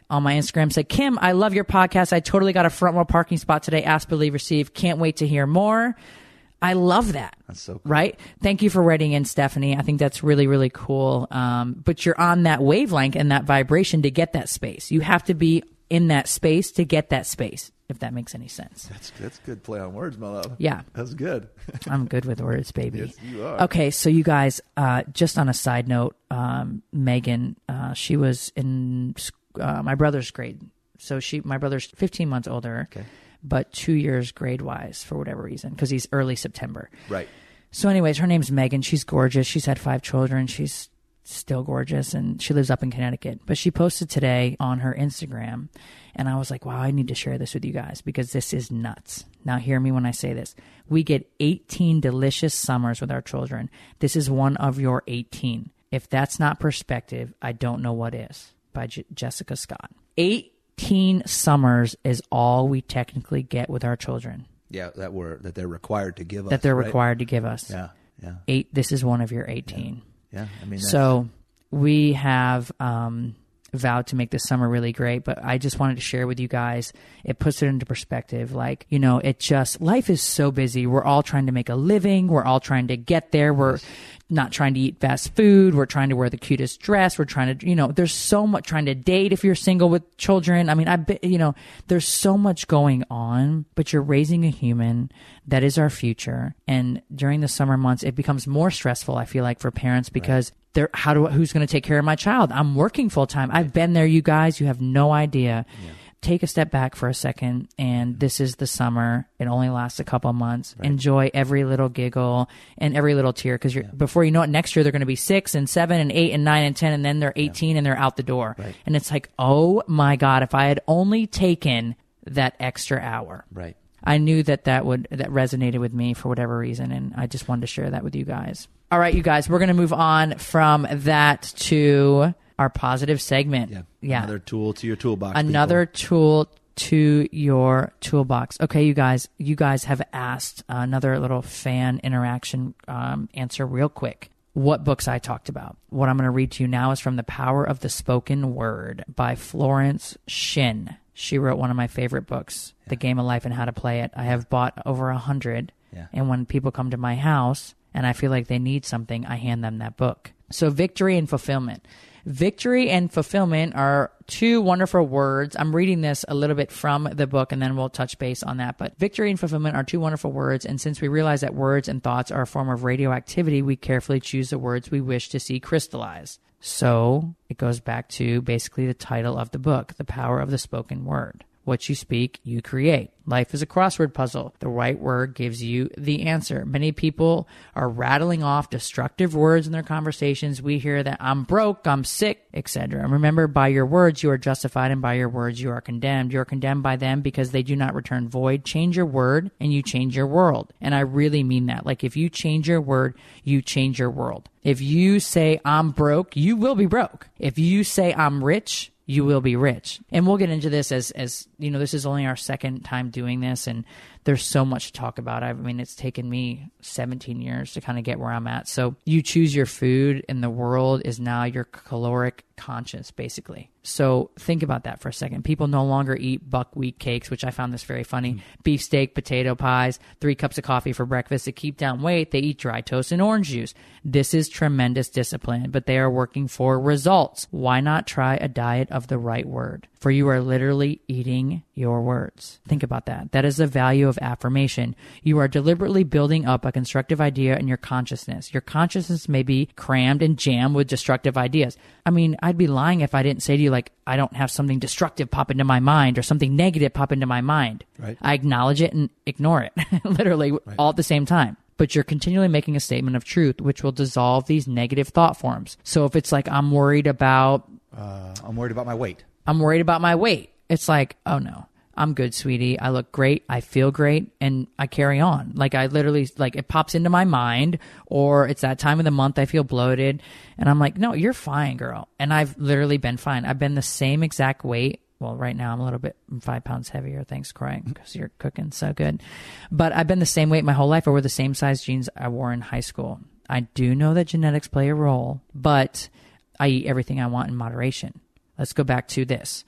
Speaker 3: on my Instagram, said, Kim, I love your podcast. I totally got a front row parking spot today. Ask, believe, receive. Can't wait to hear more. I love that.
Speaker 4: That's so cool.
Speaker 3: Right? Thank you for writing in, Stephanie. I think that's really, really cool. Um, but you're on that wavelength and that vibration to get that space. You have to be in that space to get that space, if that makes any sense.
Speaker 4: That's that's good play on words, my love.
Speaker 3: Yeah.
Speaker 4: that's good.
Speaker 3: I'm good with words, baby.
Speaker 4: Yes, you are.
Speaker 3: Okay, so you guys, uh, just on a side note, um, Megan, uh, she was in uh, my brother's grade. So she, my brother's 15 months older,
Speaker 4: Okay.
Speaker 3: But two years grade wise for whatever reason, because he's early September.
Speaker 4: Right.
Speaker 3: So, anyways, her name's Megan. She's gorgeous. She's had five children. She's still gorgeous, and she lives up in Connecticut. But she posted today on her Instagram, and I was like, wow, I need to share this with you guys because this is nuts. Now, hear me when I say this. We get 18 delicious summers with our children. This is one of your 18. If that's not perspective, I don't know what is. By J- Jessica Scott. 18 summers is all we technically get with our children
Speaker 4: Yeah, that we're that they're required to give us.
Speaker 3: that they're
Speaker 4: right?
Speaker 3: required to give us
Speaker 4: Yeah, yeah,
Speaker 3: eight this is one of your 18
Speaker 4: yeah. I mean,
Speaker 3: so we have um, vowed to make this summer really great but i just wanted to share with you guys it puts it into perspective. Like you know it just life is so busy. We're all trying to make a living. We're all trying to get there. We're not trying to eat fast food. We're trying to wear the cutest dress. We're trying to you know there's so much trying to date if you're single with children. I mean i you know there's so much going on but you're raising a human that is our future. And during the summer months it becomes more stressful i feel like for parents because they're how do who's going to take care of my child? I'm working full time i've been there you guys. You have no idea. Take a step back for a second and this is the summer. It only lasts a couple months. Enjoy every little giggle and every little tear because you're before you know it next year they're going to be six and seven and eight and nine and ten and then they're 18 and they're out the door. And it's like oh my god if i had only taken that extra hour.
Speaker 4: Right.
Speaker 3: I knew that that would that resonated with me for whatever reason, and I just wanted to share that with you guys. All right, you guys, we're gonna move on from that to our positive segment.
Speaker 4: Yeah,
Speaker 3: yeah,
Speaker 4: Another tool to your toolbox.
Speaker 3: another
Speaker 4: people.
Speaker 3: tool to your toolbox. Okay, you guys, you guys have asked another little fan interaction um, answer real quick. What books I talked about. What I'm going to read to you now is from The Power of the Spoken Word by Florence Shinn. She wrote one of my favorite books, The Game of Life and How to Play It. I have bought over a hundred.
Speaker 4: Yeah.
Speaker 3: And when people come to my house and I feel like they need something, I hand them that book. So, victory and fulfillment. Victory and fulfillment are two wonderful words. I'm reading this a little bit from the book and then we'll touch base on that. But victory and fulfillment are two wonderful words. And since we realize that words and thoughts are a form of radioactivity, we carefully choose the words we wish to see crystallize. So it goes back to basically the title of the book, The Power of the Spoken Word. What you speak, you create. Life is a crossword puzzle. The right word gives you the answer. Many people are rattling off destructive words in their conversations. We hear that I'm broke, I'm sick, etc. Remember, by your words you are justified, and by your words you are condemned. You are condemned by them because they do not return void. Change your word, and you change your world. And I really mean that. Like if you change your word, you change your world. If you say I'm broke, you will be broke. If you say I'm rich, you will be rich. And we'll get into this as as you know, this is only our second time doing this and there's so much to talk about. I mean, it's taken me 17 years to kind of get where I'm at. So you choose your food and the world is now your caloric conscious basically. So think about that for a second. People no longer eat buckwheat cakes, which I found this very funny. Mm. Beefsteak, potato pies, three cups of coffee for breakfast to keep down weight. They eat dry toast and orange juice. This is tremendous discipline, but they are working for results. Why not try a diet of the right word? For you are literally eating your words. Think about that. That is the value of affirmation. You are deliberately building up a constructive idea in your consciousness. Your consciousness may be crammed and jammed with destructive ideas. I mean, I'd be lying if I didn't say to you, like, I don't have something destructive pop into my mind or something negative pop into my mind.
Speaker 4: Right.
Speaker 3: I acknowledge it and ignore it, literally all at the same time. But you're continually making a statement of truth, which will dissolve these negative thought forms. So if it's like, I'm worried about
Speaker 4: Uh, I'm worried about my weight.
Speaker 3: I'm worried about my weight. It's like, oh no, I'm good, sweetie. I look great. I feel great. And I carry on. Like I literally, like it pops into my mind or it's that time of the month I feel bloated. And I'm like, no, you're fine, girl. And I've literally been fine. I've been the same exact weight. Well, right now I'm a little bit I'm five pounds heavier. Thanks, Kroy mm-hmm. because you're cooking so good. But I've been the same weight my whole life. I wore the same size jeans I wore in high school. I do know that genetics play a role, but I eat everything I want in moderation. Let's go back to this.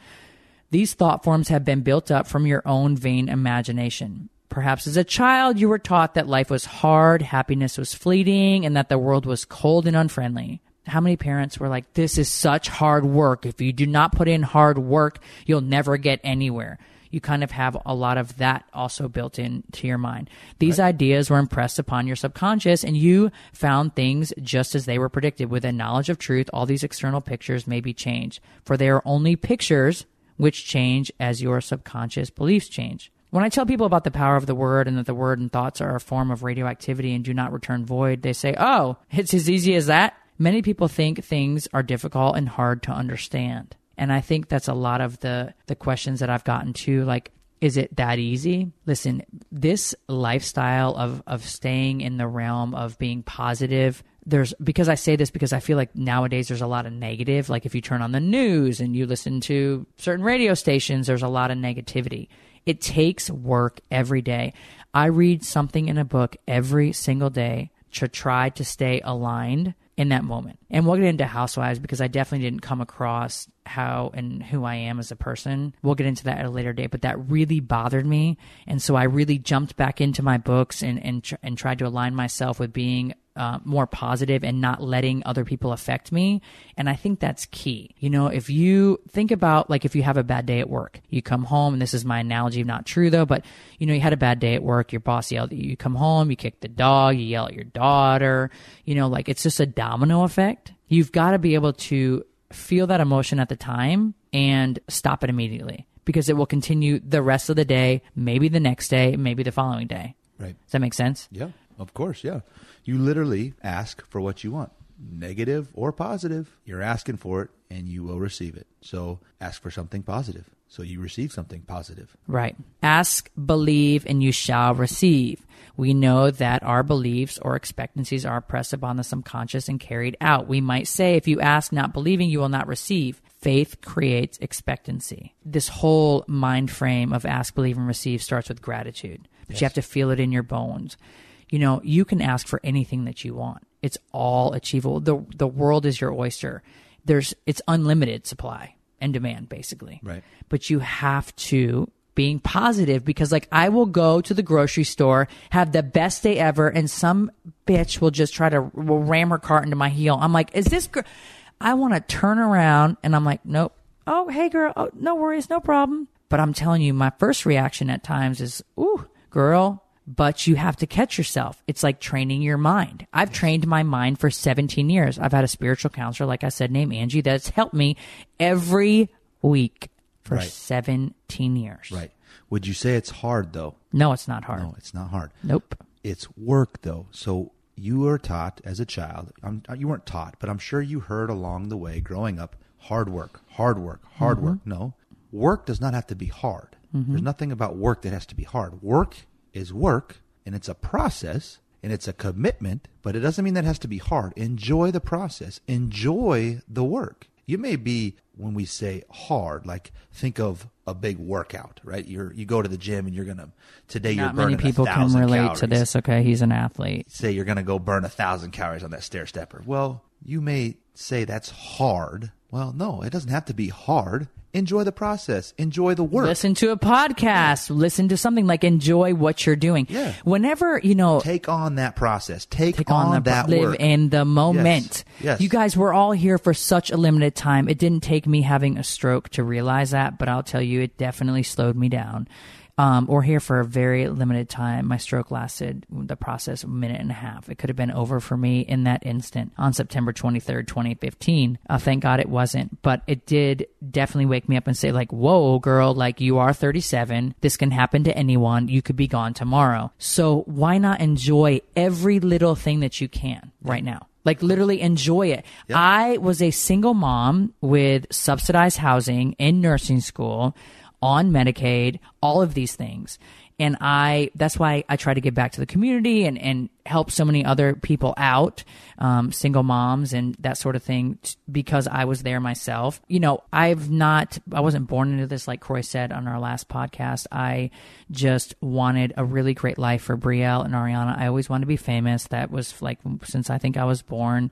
Speaker 3: These thought forms have been built up from your own vain imagination. Perhaps as a child, you were taught that life was hard, happiness was fleeting, and that the world was cold and unfriendly. How many parents were like, This is such hard work. If you do not put in hard work, you'll never get anywhere. You kind of have a lot of that also built into your mind. These ideas were impressed upon your subconscious, and you found things just as they were predicted. With a knowledge of truth, all these external pictures may be changed, for they are only pictures which change as your subconscious beliefs change. When I tell people about the power of the word and that the word and thoughts are a form of radioactivity and do not return void, they say, Oh, it's as easy as that. Many people think things are difficult and hard to understand. And I think that's a lot of the, the questions that I've gotten to. Like, is it that easy? Listen, this lifestyle of, of staying in the realm of being positive, there's because I say this because I feel like nowadays there's a lot of negative. Like if you turn on the news and you listen to certain radio stations, there's a lot of negativity. It takes work every day. I read something in a book every single day to try to stay aligned in that moment. And we'll get into housewives because I definitely didn't come across how and who I am as a person. We'll get into that at a later date, but that really bothered me. And so I really jumped back into my books and, and, tr- and tried to align myself with being uh, more positive and not letting other people affect me. And I think that's key. You know, if you think about like if you have a bad day at work, you come home, and this is my analogy, not true though, but you know, you had a bad day at work, your boss yelled at you, you come home, you kick the dog, you yell at your daughter, you know, like it's just a domino effect. You've got to be able to feel that emotion at the time and stop it immediately because it will continue the rest of the day, maybe the next day, maybe the following day.
Speaker 4: Right.
Speaker 3: Does that make sense?
Speaker 4: Yeah, of course. Yeah. You literally ask for what you want, negative or positive. You're asking for it and you will receive it. So ask for something positive. So you receive something positive.
Speaker 3: Right. Ask, believe, and you shall receive. We know that our beliefs or expectancies are pressed upon the subconscious and carried out. We might say, if you ask not believing, you will not receive. Faith creates expectancy. This whole mind frame of ask, believe, and receive starts with gratitude, but you have to feel it in your bones. You know, you can ask for anything that you want. It's all achievable. The the world is your oyster. There's it's unlimited supply and demand basically.
Speaker 4: Right.
Speaker 3: But you have to being positive because like I will go to the grocery store, have the best day ever and some bitch will just try to will ram her cart into my heel. I'm like, "Is this gr-? I want to turn around and I'm like, "Nope. Oh, hey girl. Oh, no worries, no problem." But I'm telling you my first reaction at times is, "Ooh, girl, but you have to catch yourself. It's like training your mind. I've trained my mind for 17 years. I've had a spiritual counselor, like I said, named Angie, that's helped me every week for
Speaker 4: Right.
Speaker 3: 17 years.
Speaker 4: Right. Would you say it's hard though?
Speaker 3: No, it's not hard.
Speaker 4: No, it's not hard.
Speaker 3: Nope.
Speaker 4: It's work though. So you were taught as a child. I'm, you weren't taught, but I'm sure you heard along the way growing up hard work, hard work, hard
Speaker 3: Mm-hmm.
Speaker 4: work. No, work does not have to be hard. There's nothing about work that has to be hard. Work is work, and it's a process and it's a commitment, but it doesn't mean that has to be hard. Enjoy the process. Enjoy the work. You may be when we say hard, like think of a big workout, right? You're you go to the gym and you're gonna today you're
Speaker 3: Not many
Speaker 4: burning
Speaker 3: people can relate to this. Okay, he's an athlete.
Speaker 4: say you're going to go burn a thousand calories on that stair stepper. Well, you may say that's hard. Well, no, it doesn't have to be hard. Enjoy the process. Enjoy the work.
Speaker 3: Listen to a podcast. Listen to something like enjoy what you're doing.
Speaker 4: Yeah.
Speaker 3: Whenever, you know,
Speaker 4: Take on that process. Take,
Speaker 3: take
Speaker 4: on,
Speaker 3: on, the
Speaker 4: that
Speaker 3: live
Speaker 4: work.
Speaker 3: in the moment.
Speaker 4: Yes.
Speaker 3: You guys were all here for such a limited time. It didn't take me having a stroke to realize that, but I'll tell you, it definitely slowed me down. Um, or here for a very limited time. My stroke lasted the process a minute and a half. It could have been over for me in that instant on September 23rd, 2015. Uh, thank God it wasn't, but it did definitely wake me up and say like, whoa, girl, like you are 37. This can happen to anyone. You could be gone tomorrow. So why not enjoy every little thing that you can right now? Like literally enjoy it. I was a single mom with subsidized housing in nursing school on Medicaid, all of these things. And I, that's why I try to give back to the community and, and help so many other people out, um, single moms and that sort of thing, t- because I was there myself. You know, I've not, I wasn't born into this, like Kroy said on our last podcast. I just wanted a really great life for Brielle and Ariana. I always wanted to be famous. That was like since I think I was born.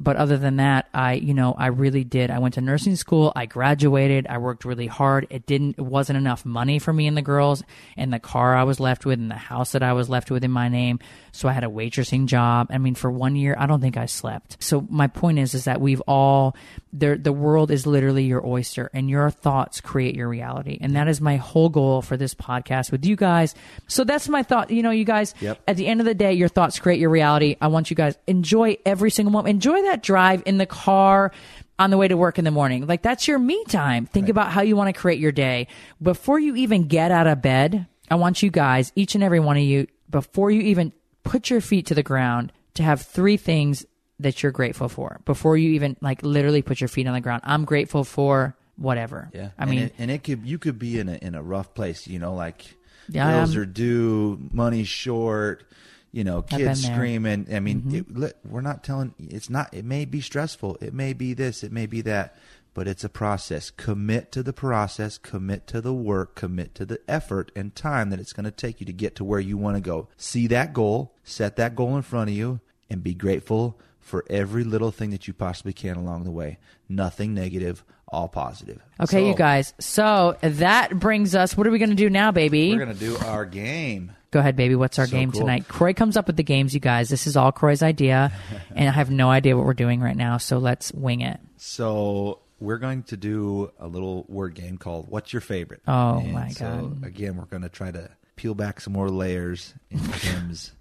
Speaker 3: But other than that, I, you know, I really did. I went to nursing school. I graduated. I worked really hard. It didn't, it wasn't enough money for me and the girls and the car I was left with and the house that I was left with in my name. So I had a waitressing job. I mean, for one year, I don't think I slept. So my point is, is that we've all, there, the world is literally your oyster and your thoughts create your reality. And that is my whole goal for this podcast with you guys. So that's my thought. You know, you guys,
Speaker 4: Yep.
Speaker 3: at the end of the day, your thoughts create your reality. I want you guys enjoy every single moment. Enjoy that drive in the car on the way to work in the morning. Like that's your me time. Think about how you want to create your day. Before you even get out of bed, I want you guys, each and every one of you, before you even put your feet to the ground, to have three things that you're grateful for. Before you even like literally put your feet on the ground. I'm grateful for whatever.
Speaker 4: Yeah,
Speaker 3: I
Speaker 4: and
Speaker 3: mean,
Speaker 4: it, and it could you could be in a in a rough place, you know, like
Speaker 3: Yeah,
Speaker 4: bills are due, money short, you know, kids.
Speaker 3: Mm-hmm.
Speaker 4: screaming. I mean, it, we're not telling. It's not. It may be stressful. It may be this. It may be that. But it's a process. Commit to the process. Commit to the work. Commit to the effort and time that it's going to take you to get to where you want to go. See that goal. Set that goal in front of you, and be grateful for every little thing that you possibly can along the way. Nothing negative. All positive.
Speaker 3: okay, you guys. So that brings us, what are we going to do now, baby?
Speaker 4: We're gonna do our game.
Speaker 3: Go ahead, baby. What's our
Speaker 4: So
Speaker 3: game
Speaker 4: cool.
Speaker 3: tonight? Kroy comes up with the games, you guys. This is all Kroy's idea, and I have no idea what we're doing right now. So let's wing it.
Speaker 4: So we're going to do a little word game called "What's Your Favorite?"
Speaker 3: Oh,
Speaker 4: And
Speaker 3: my
Speaker 4: so,
Speaker 3: God.
Speaker 4: Again, we're going to try to peel back some more layers in Kim's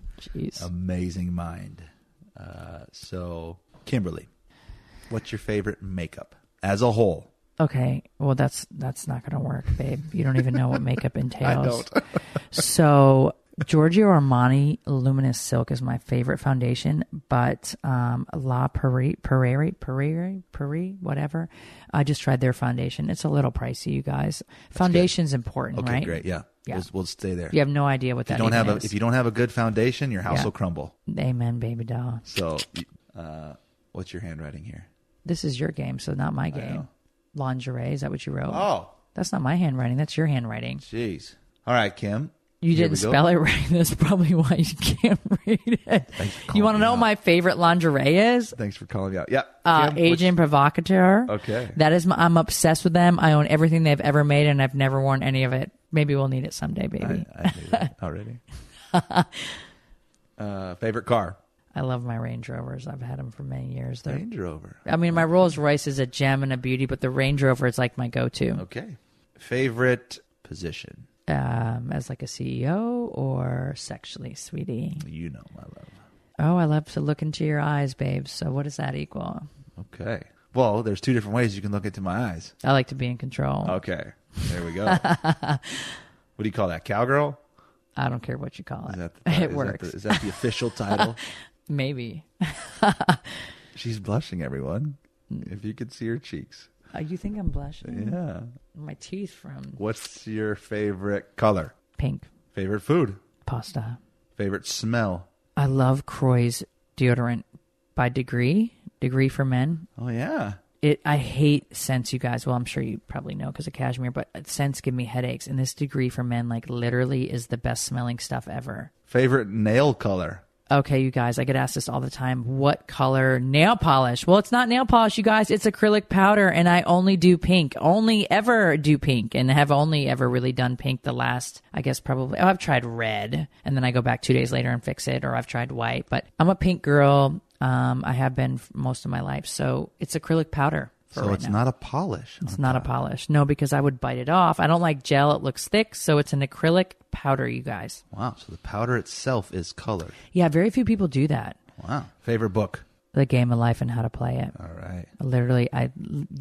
Speaker 4: amazing mind. Uh, so, Kimberly, what's your favorite makeup as a whole?
Speaker 3: Okay. Well, that's that's not going to work, babe. You don't even know what makeup entails. so, Giorgio Armani Luminous Silk is my favorite foundation, but um, La Prairie, Prairie, Prairie, Prairie, whatever. I just tried their foundation. It's a little pricey, you guys. Foundation's important,
Speaker 4: Okay,
Speaker 3: right?
Speaker 4: great. Yeah,
Speaker 3: Yeah.
Speaker 4: We'll, we'll stay there.
Speaker 3: You have no idea what
Speaker 4: if you
Speaker 3: that
Speaker 4: don't have a
Speaker 3: is.
Speaker 4: if you don't have a good foundation, your house
Speaker 3: Yeah.
Speaker 4: will crumble.
Speaker 3: Amen, baby doll.
Speaker 4: So, uh, what's your handwriting here?
Speaker 3: This is your game, so not my game. Lingerie, is that what you wrote?
Speaker 4: Oh,
Speaker 3: That's not my handwriting. That's your handwriting.
Speaker 4: jeez. All right, Kim.
Speaker 3: You
Speaker 4: Here
Speaker 3: didn't spell it right. That's probably why you can't read it. You want to know what my favorite lingerie is?
Speaker 4: Thanks for calling me out. Yeah,
Speaker 3: Uh,
Speaker 4: Kim,
Speaker 3: Agent Provocateur.
Speaker 4: Okay.
Speaker 3: That is my, I'm obsessed with them. I own everything they've ever made and I've never worn any of it. Maybe we'll need it someday, baby.
Speaker 4: I, I knew that already. uh, favorite car?
Speaker 3: I love my Range Rovers. I've had them for many years. They're,
Speaker 4: Range Rover.
Speaker 3: I mean, my Rolls Royce is a gem and a beauty, but the Range Rover is like my go-to.
Speaker 4: Okay. Favorite position?
Speaker 3: Um, as like a CEO or sexually, sweetie.
Speaker 4: You know my love.
Speaker 3: Oh, I love to look into your eyes, babe. So what does that equal?
Speaker 4: Okay. Well, there's two different ways you can look into my eyes.
Speaker 3: I like to be in control.
Speaker 4: Okay. There we go. what do you call that? Cowgirl?
Speaker 3: I don't care what you call it.
Speaker 4: Is that the, is
Speaker 3: it
Speaker 4: that
Speaker 3: works.
Speaker 4: the- is that the official title?
Speaker 3: Maybe.
Speaker 4: She's blushing, everyone. If you could see her cheeks.
Speaker 3: Uh, you think I'm blushing?
Speaker 4: Yeah.
Speaker 3: My teeth from
Speaker 4: What's your favorite color?
Speaker 3: pink
Speaker 4: Favorite food?
Speaker 3: pasta.
Speaker 4: Favorite smell?
Speaker 3: I love Kroy's deodorant by Degree. Degree for men.
Speaker 4: Oh, yeah.
Speaker 3: It. I hate scents, you guys. Well, I'm sure you probably know because of cashmere, but scents give me headaches. And this Degree for men, like, literally is the best smelling stuff ever.
Speaker 4: Favorite nail color?
Speaker 3: Okay, you guys, I get asked this all the time. What color nail polish? Well, it's not nail polish, you guys. It's acrylic powder, and I only do pink. Only ever do pink, and have only ever really done pink the last, I guess, probably. Oh, I've tried red, and then I go back two days later and fix it, or I've tried white. But I'm a pink girl. Um, I have been most of my life, so it's acrylic powder.
Speaker 4: So
Speaker 3: right
Speaker 4: it's
Speaker 3: now.
Speaker 4: not a polish.
Speaker 3: It's not a polish. No, because I would bite it off. I don't like gel. It looks thick, so it's an acrylic powder, you guys.
Speaker 4: Wow. So the powder itself is colored.
Speaker 3: Yeah, very few people do that.
Speaker 4: Wow. Favorite book?
Speaker 3: The game of life and how to play it.
Speaker 4: All right.
Speaker 3: Literally, I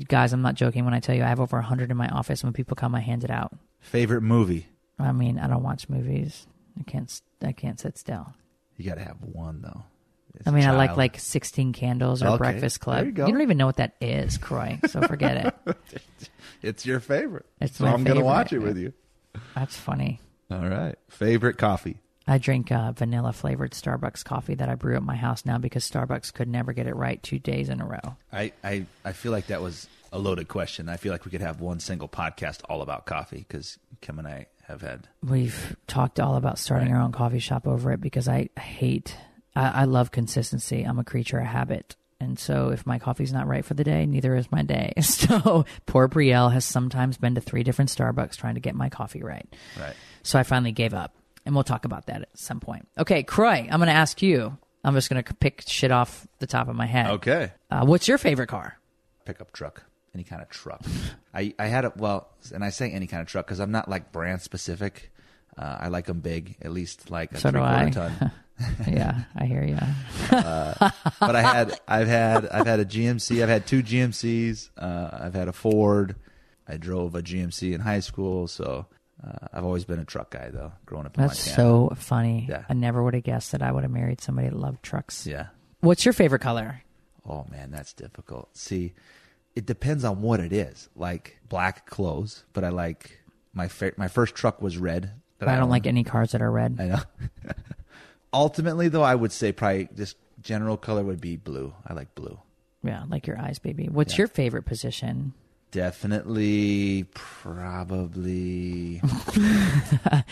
Speaker 3: guys, I'm not joking when I tell you I have over hundred in my office. When people come, I hand it out.
Speaker 4: Favorite movie?
Speaker 3: I mean, I don't watch movies. I can't. I can't sit still.
Speaker 4: You got to have one, though.
Speaker 3: I mean, I like like Sixteen Candles or
Speaker 4: Okay,
Speaker 3: Breakfast Club.
Speaker 4: there you go.
Speaker 3: don't even know what that is, Kroy. So forget it.
Speaker 4: It's your favorite.
Speaker 3: It's
Speaker 4: so
Speaker 3: my
Speaker 4: I'm going to watch it
Speaker 3: favorite.
Speaker 4: with you.
Speaker 3: That's funny.
Speaker 4: All right. Favorite coffee?
Speaker 3: I drink uh, vanilla flavored Starbucks coffee that I brew at my house now because Starbucks could never get it right two days in a row.
Speaker 4: I, I, I feel like that was a loaded question. I feel like we could have one single podcast all about coffee because Kim and I have had.
Speaker 3: We've talked all about starting our own coffee shop over it because I hate, I, I love consistency. I'm a creature of habit. And so if my coffee's not right for the day, neither is my day. So poor Brielle has sometimes been to three different Starbucks trying to get my coffee right.
Speaker 4: Right.
Speaker 3: So I finally gave up. And we'll talk about that at some point. Okay, Kroy, I'm going to ask you. I'm just going to pick shit off the top of my head.
Speaker 4: Okay.
Speaker 3: Uh, what's your favorite car?
Speaker 4: Pickup truck. Any kind of truck. I, I had a, well, and I say any kind of truck because I'm not like brand specific. Uh, I like them big, at least like a
Speaker 3: So
Speaker 4: three quarter ton.
Speaker 3: yeah, I hear you.
Speaker 4: but I had, I've had, I've had a GMC. I've had two GMCs. Uh, I've had a Ford. I drove a GMC in high school, so uh, I've always been a truck guy though. Growing up in
Speaker 3: That's
Speaker 4: Montana.
Speaker 3: so funny.
Speaker 4: Yeah.
Speaker 3: I never would have guessed that I would have married somebody that loved trucks.
Speaker 4: Yeah.
Speaker 3: What's your favorite color?
Speaker 4: Oh man, that's difficult. See, it depends on what it is. Like black clothes, but I like my fa- my first truck was red. that
Speaker 3: I don't
Speaker 4: owned.
Speaker 3: like any cars that are red.
Speaker 4: I know. Ultimately, though, I would say probably just general color would be blue. I like blue.
Speaker 3: Yeah, like your eyes, baby. What's
Speaker 4: Yeah.
Speaker 3: your favorite position?
Speaker 4: Definitely, probably,
Speaker 3: I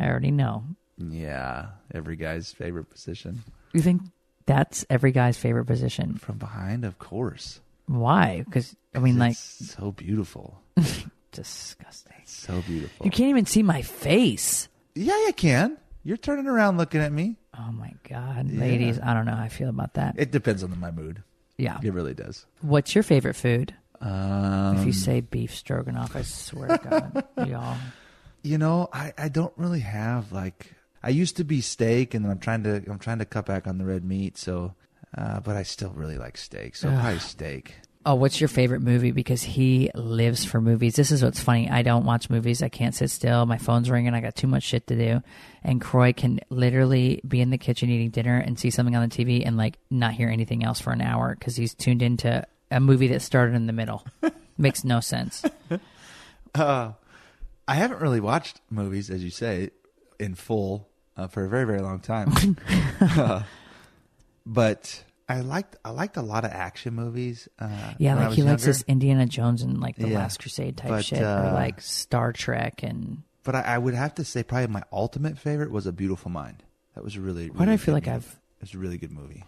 Speaker 3: already know.
Speaker 4: yeah. Every guy's favorite position
Speaker 3: You think that's every guy's favorite position?
Speaker 4: from behind, of course.
Speaker 3: Why? Because I mean, like,
Speaker 4: It's so beautiful,
Speaker 3: disgusting.
Speaker 4: so beautiful.
Speaker 3: You can't even see my face.
Speaker 4: Yeah, you can. You're turning around looking at me.
Speaker 3: Oh my god, ladies! I don't know how I feel about that.
Speaker 4: It depends on my mood.
Speaker 3: yeah.
Speaker 4: It really does.
Speaker 3: What's your favorite food?
Speaker 4: Um,
Speaker 3: if you say beef stroganoff, I swear to God, y'all.
Speaker 4: you know, I, I don't really have like I used to be steak, and then I'm trying to I'm trying to cut back on the red meat. So, uh, but I still really like steak. So probably steak.
Speaker 3: Oh, what's your favorite movie? Because he lives for movies. This is what's funny. I don't watch movies. I can't sit still. My phone's ringing. I got too much shit to do. And Kroy can literally be in the kitchen eating dinner and see something on the TV and like not hear anything else for an hour because he's tuned into a movie that started in the middle. Makes no sense.
Speaker 4: I haven't really watched movies, as you say, in full uh, for a very very long time. Uh, but I liked I liked a lot of action movies. Uh,
Speaker 3: Yeah, like he likes this Indiana Jones and like the
Speaker 4: Yeah.
Speaker 3: Last Crusade type
Speaker 4: But,
Speaker 3: shit, or
Speaker 4: uh,
Speaker 3: like Star Trek and.
Speaker 4: But I, I would have to say probably my ultimate favorite was A Beautiful Mind. That was a really.
Speaker 3: Why do
Speaker 4: really
Speaker 3: I feel like
Speaker 4: movie.
Speaker 3: I've-
Speaker 4: It's a really good movie.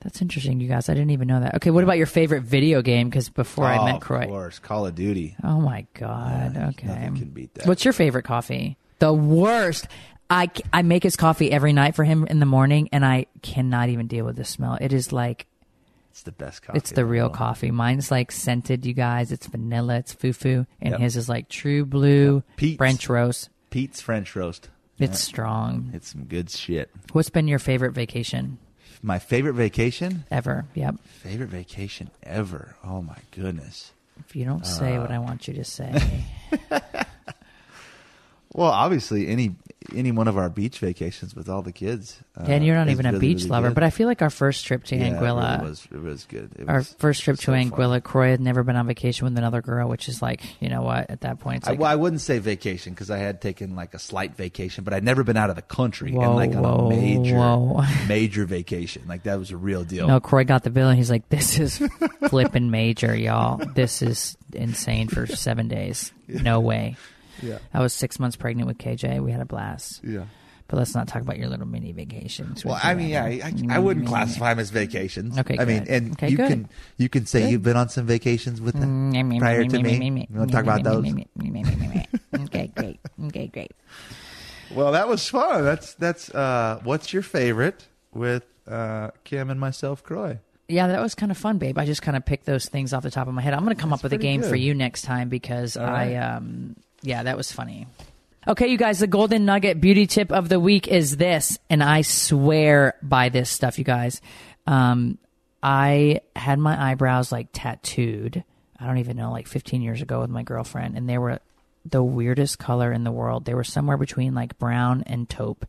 Speaker 3: That's interesting, you guys. I didn't even know that. Okay, what about your favorite video game? Because before I met
Speaker 4: Kroy,
Speaker 3: of
Speaker 4: course, Call of Duty.
Speaker 3: Oh my god.
Speaker 4: Yeah,
Speaker 3: okay.
Speaker 4: can beat that.
Speaker 3: What's your favorite coffee? The worst. I, I make his coffee every night for him in the morning, and I cannot even deal with the smell. It is like
Speaker 4: It's the best coffee.
Speaker 3: it's the real
Speaker 4: world.
Speaker 3: coffee. Mine's like scented, you guys. It's vanilla. It's foo, and
Speaker 4: Yep.
Speaker 3: his is like true blue
Speaker 4: Peet's.
Speaker 3: French roast.
Speaker 4: Peet's French roast.
Speaker 3: It's strong.
Speaker 4: It's some good shit.
Speaker 3: What's been your favorite vacation
Speaker 4: My favorite vacation.
Speaker 3: ever? Yep.
Speaker 4: Favorite vacation ever. Oh my goodness.
Speaker 3: If you don't say
Speaker 4: Uh.
Speaker 3: what I want you to say,
Speaker 4: Well, obviously any any one of our beach vacations with all the kids. Uh,
Speaker 3: and you're not even a
Speaker 4: really,
Speaker 3: beach
Speaker 4: really
Speaker 3: lover,
Speaker 4: good.
Speaker 3: but I feel like our first trip to
Speaker 4: yeah,
Speaker 3: Anguilla.
Speaker 4: It was. It was good. It
Speaker 3: our
Speaker 4: was
Speaker 3: first trip to
Speaker 4: so fun.
Speaker 3: Anguilla, Kroy had never been on vacation with another girl, which is like, you know what? At that point, it's
Speaker 4: I, well, I wouldn't say vacation because I had taken like a slight vacation, but I'd never been out of the country
Speaker 3: Whoa,
Speaker 4: and like on
Speaker 3: whoa,
Speaker 4: a major
Speaker 3: whoa.
Speaker 4: major vacation. Like that was a real deal.
Speaker 3: no, Kroy got the bill and he's like, this is flipping major, y'all. This is insane for seven days. No way.
Speaker 4: Yeah.
Speaker 3: I was six months pregnant with KJ. We had a blast.
Speaker 4: Yeah.
Speaker 3: But let's not talk about your little mini vacations.
Speaker 4: Well, I mean, yeah, I, I, I wouldn't classify them as vacations.
Speaker 3: Okay,
Speaker 4: I mean, and
Speaker 3: Okay,
Speaker 4: you
Speaker 3: good.
Speaker 4: can you can say
Speaker 3: Good.
Speaker 4: you've been on some vacations with them
Speaker 3: Mm,
Speaker 4: prior to me. You want to talk about those?
Speaker 3: okay, great. Okay, great.
Speaker 4: Well, that was fun. That's that's. uh What's your favorite with uh Kim and myself, Kroy?
Speaker 3: Yeah, that was kind of fun, babe. I just kind of picked those things off the top of my head. I'm going to come up with a game for you next time because I, um, yeah, that was funny. Okay, you guys, the golden nugget beauty tip of the week is this, and I swear by this stuff, you guys. Um, I had my eyebrows like tattooed. I don't even know, like 15 years ago with my girlfriend, and they were the weirdest color in the world. They were somewhere between like brown and taupe.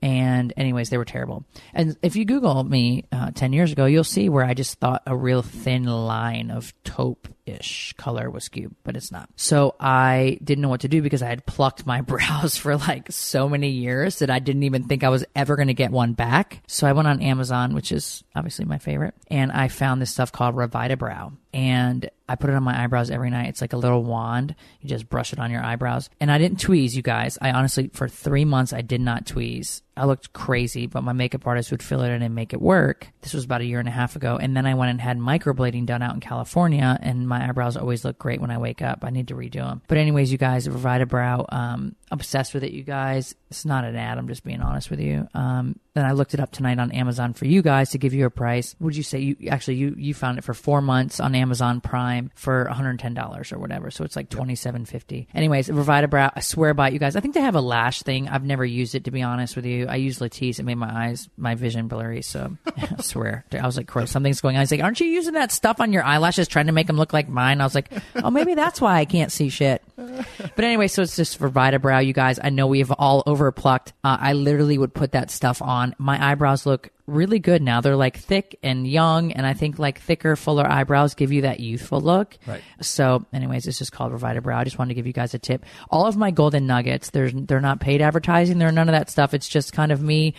Speaker 3: And anyways, they were terrible. And if you Google me uh, ten years ago, you'll see where I just thought a real thin line of taupe ish color was skewed, but it's not. So I didn't know what to do because I had plucked my brows for like so many years that I didn't even think I was ever going to get one back. So I went on Amazon, which is obviously my favorite, and I found this stuff called Revita Brow. And I put it on my eyebrows every night. It's like a little wand. You just brush it on your eyebrows. And I didn't tweeze, you guys. I honestly, for three months, I did not tweeze. I looked crazy, but my makeup artist would fill it in and make it work. This was about a year and a half ago. And then I went and had microblading done out in California, and my eyebrows always look great when I wake up. I need to redo them. But, anyways, you guys, Revita Brow, um, obsessed with it, you guys. It's not an ad. I'm just being honest with you. Um, then I looked it up tonight on Amazon for you guys to give you a price. Would you say you actually you you found it for four months on Amazon Prime for 110 dollars or whatever? So it's like 27.50. Anyways, Revita Brow. I swear by it, you guys. I think they have a lash thing. I've never used it to be honest with you. I used Latisse. It made my eyes my vision blurry. So I swear I was like, "Kroy, something's going on." He's like, "Aren't you using that stuff on your eyelashes trying to make them look like mine?" I was like, "Oh, maybe that's why I can't see shit." But anyway, so it's just for Vita Brow, you guys. I know we have all overplucked. Uh, I literally would put that stuff on. My eyebrows look really good now. They're like thick and young, and I think like thicker, fuller eyebrows give you that youthful look.
Speaker 4: Right.
Speaker 3: So, anyways, it's just called Revita Brow. I just wanted to give you guys a tip. All of my golden nuggets, there's they're not paid advertising. They're none of that stuff. It's just kind of me.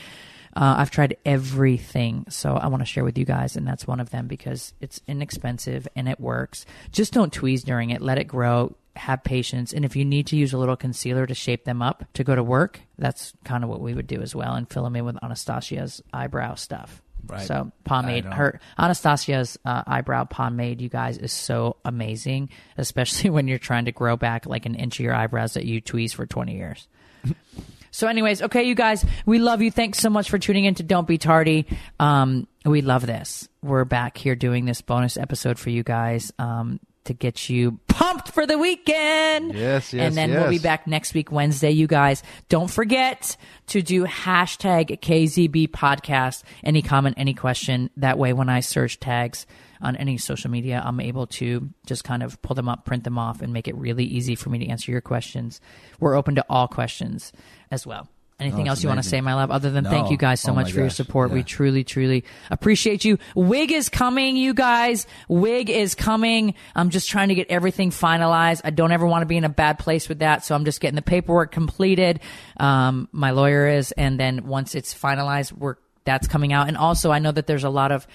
Speaker 3: Uh, I've tried everything, so I want to share with you guys, and that's one of them because it's inexpensive and it works. Just don't tweeze during it. Let it grow. Have patience, and if you need to use a little concealer to shape them up to go to work, that's kind of what we would do as well, and fill them in with Anastasia's eyebrow stuff.
Speaker 4: Right.
Speaker 3: So pomade, her Anastasia's uh, eyebrow pomade, you guys, is so amazing, especially when you're trying to grow back like an inch of your eyebrows that you tweeze for 20 years. So, anyways, okay, you guys, we love you. Thanks so much for tuning in to Don't Be Tardy. Um, we love this. We're back here doing this bonus episode for you guys um, to get you pumped for the weekend.
Speaker 4: Yes, yes,
Speaker 3: And then we'll be back next week, Wednesday, you guys. Don't forget to do hashtag KZB podcast. Any comment, any question. That way, when I search tags on any social media, I'm able to just kind of pull them up, print them off, and make it really easy for me to answer your questions. We're open to all questions as well. Anything
Speaker 4: Oh,
Speaker 3: else you want to
Speaker 4: amazing.
Speaker 3: say, my love? Other than thank you guys so
Speaker 4: Oh,
Speaker 3: much for your
Speaker 4: gosh.
Speaker 3: support. We truly, truly appreciate you. Wig is coming, you guys. Wig is coming. I'm just trying to get everything finalized. I don't ever want to be in a bad place with that, so I'm just getting the paperwork completed. Um, my lawyer is, and then once it's finalized, we're that's coming out. And also, I know that there's a lot of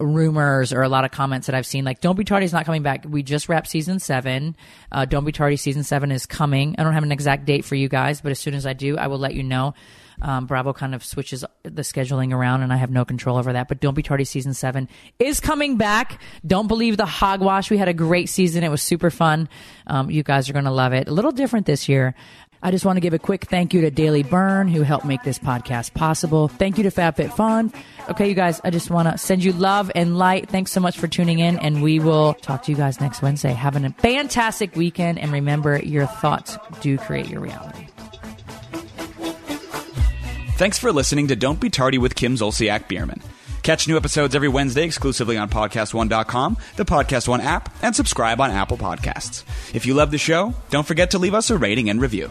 Speaker 3: rumors or a lot of comments that I've seen like don't be tardy is not coming back. We just wrapped season seven. Uh, don't be tardy season seven is coming. I don't have an exact date for you guys but as soon as I do I will let you know. Um, Bravo kind of switches the scheduling around and I have no control over that but don't be tardy season seven is coming back. Don't believe the hogwash. We had a great season. It was super fun. Um, you guys are gonna love it. A little different this year I just want to give a quick thank you to Daily Burn, who helped make this podcast possible. Thank you to FabFitFun. Okay, you guys, I just want to send you love and light. Thanks so much for tuning in, and we will talk to you guys next Wednesday. Have a fantastic weekend, and remember, your thoughts do create your reality.
Speaker 2: Thanks for listening to Don't Be Tardy with Kim Zolciak Biermann. Catch new episodes every Wednesday exclusively on PodcastOne.com, the Podcast One app, and subscribe on Apple Podcasts. If you love the show, don't forget to leave us a rating and review.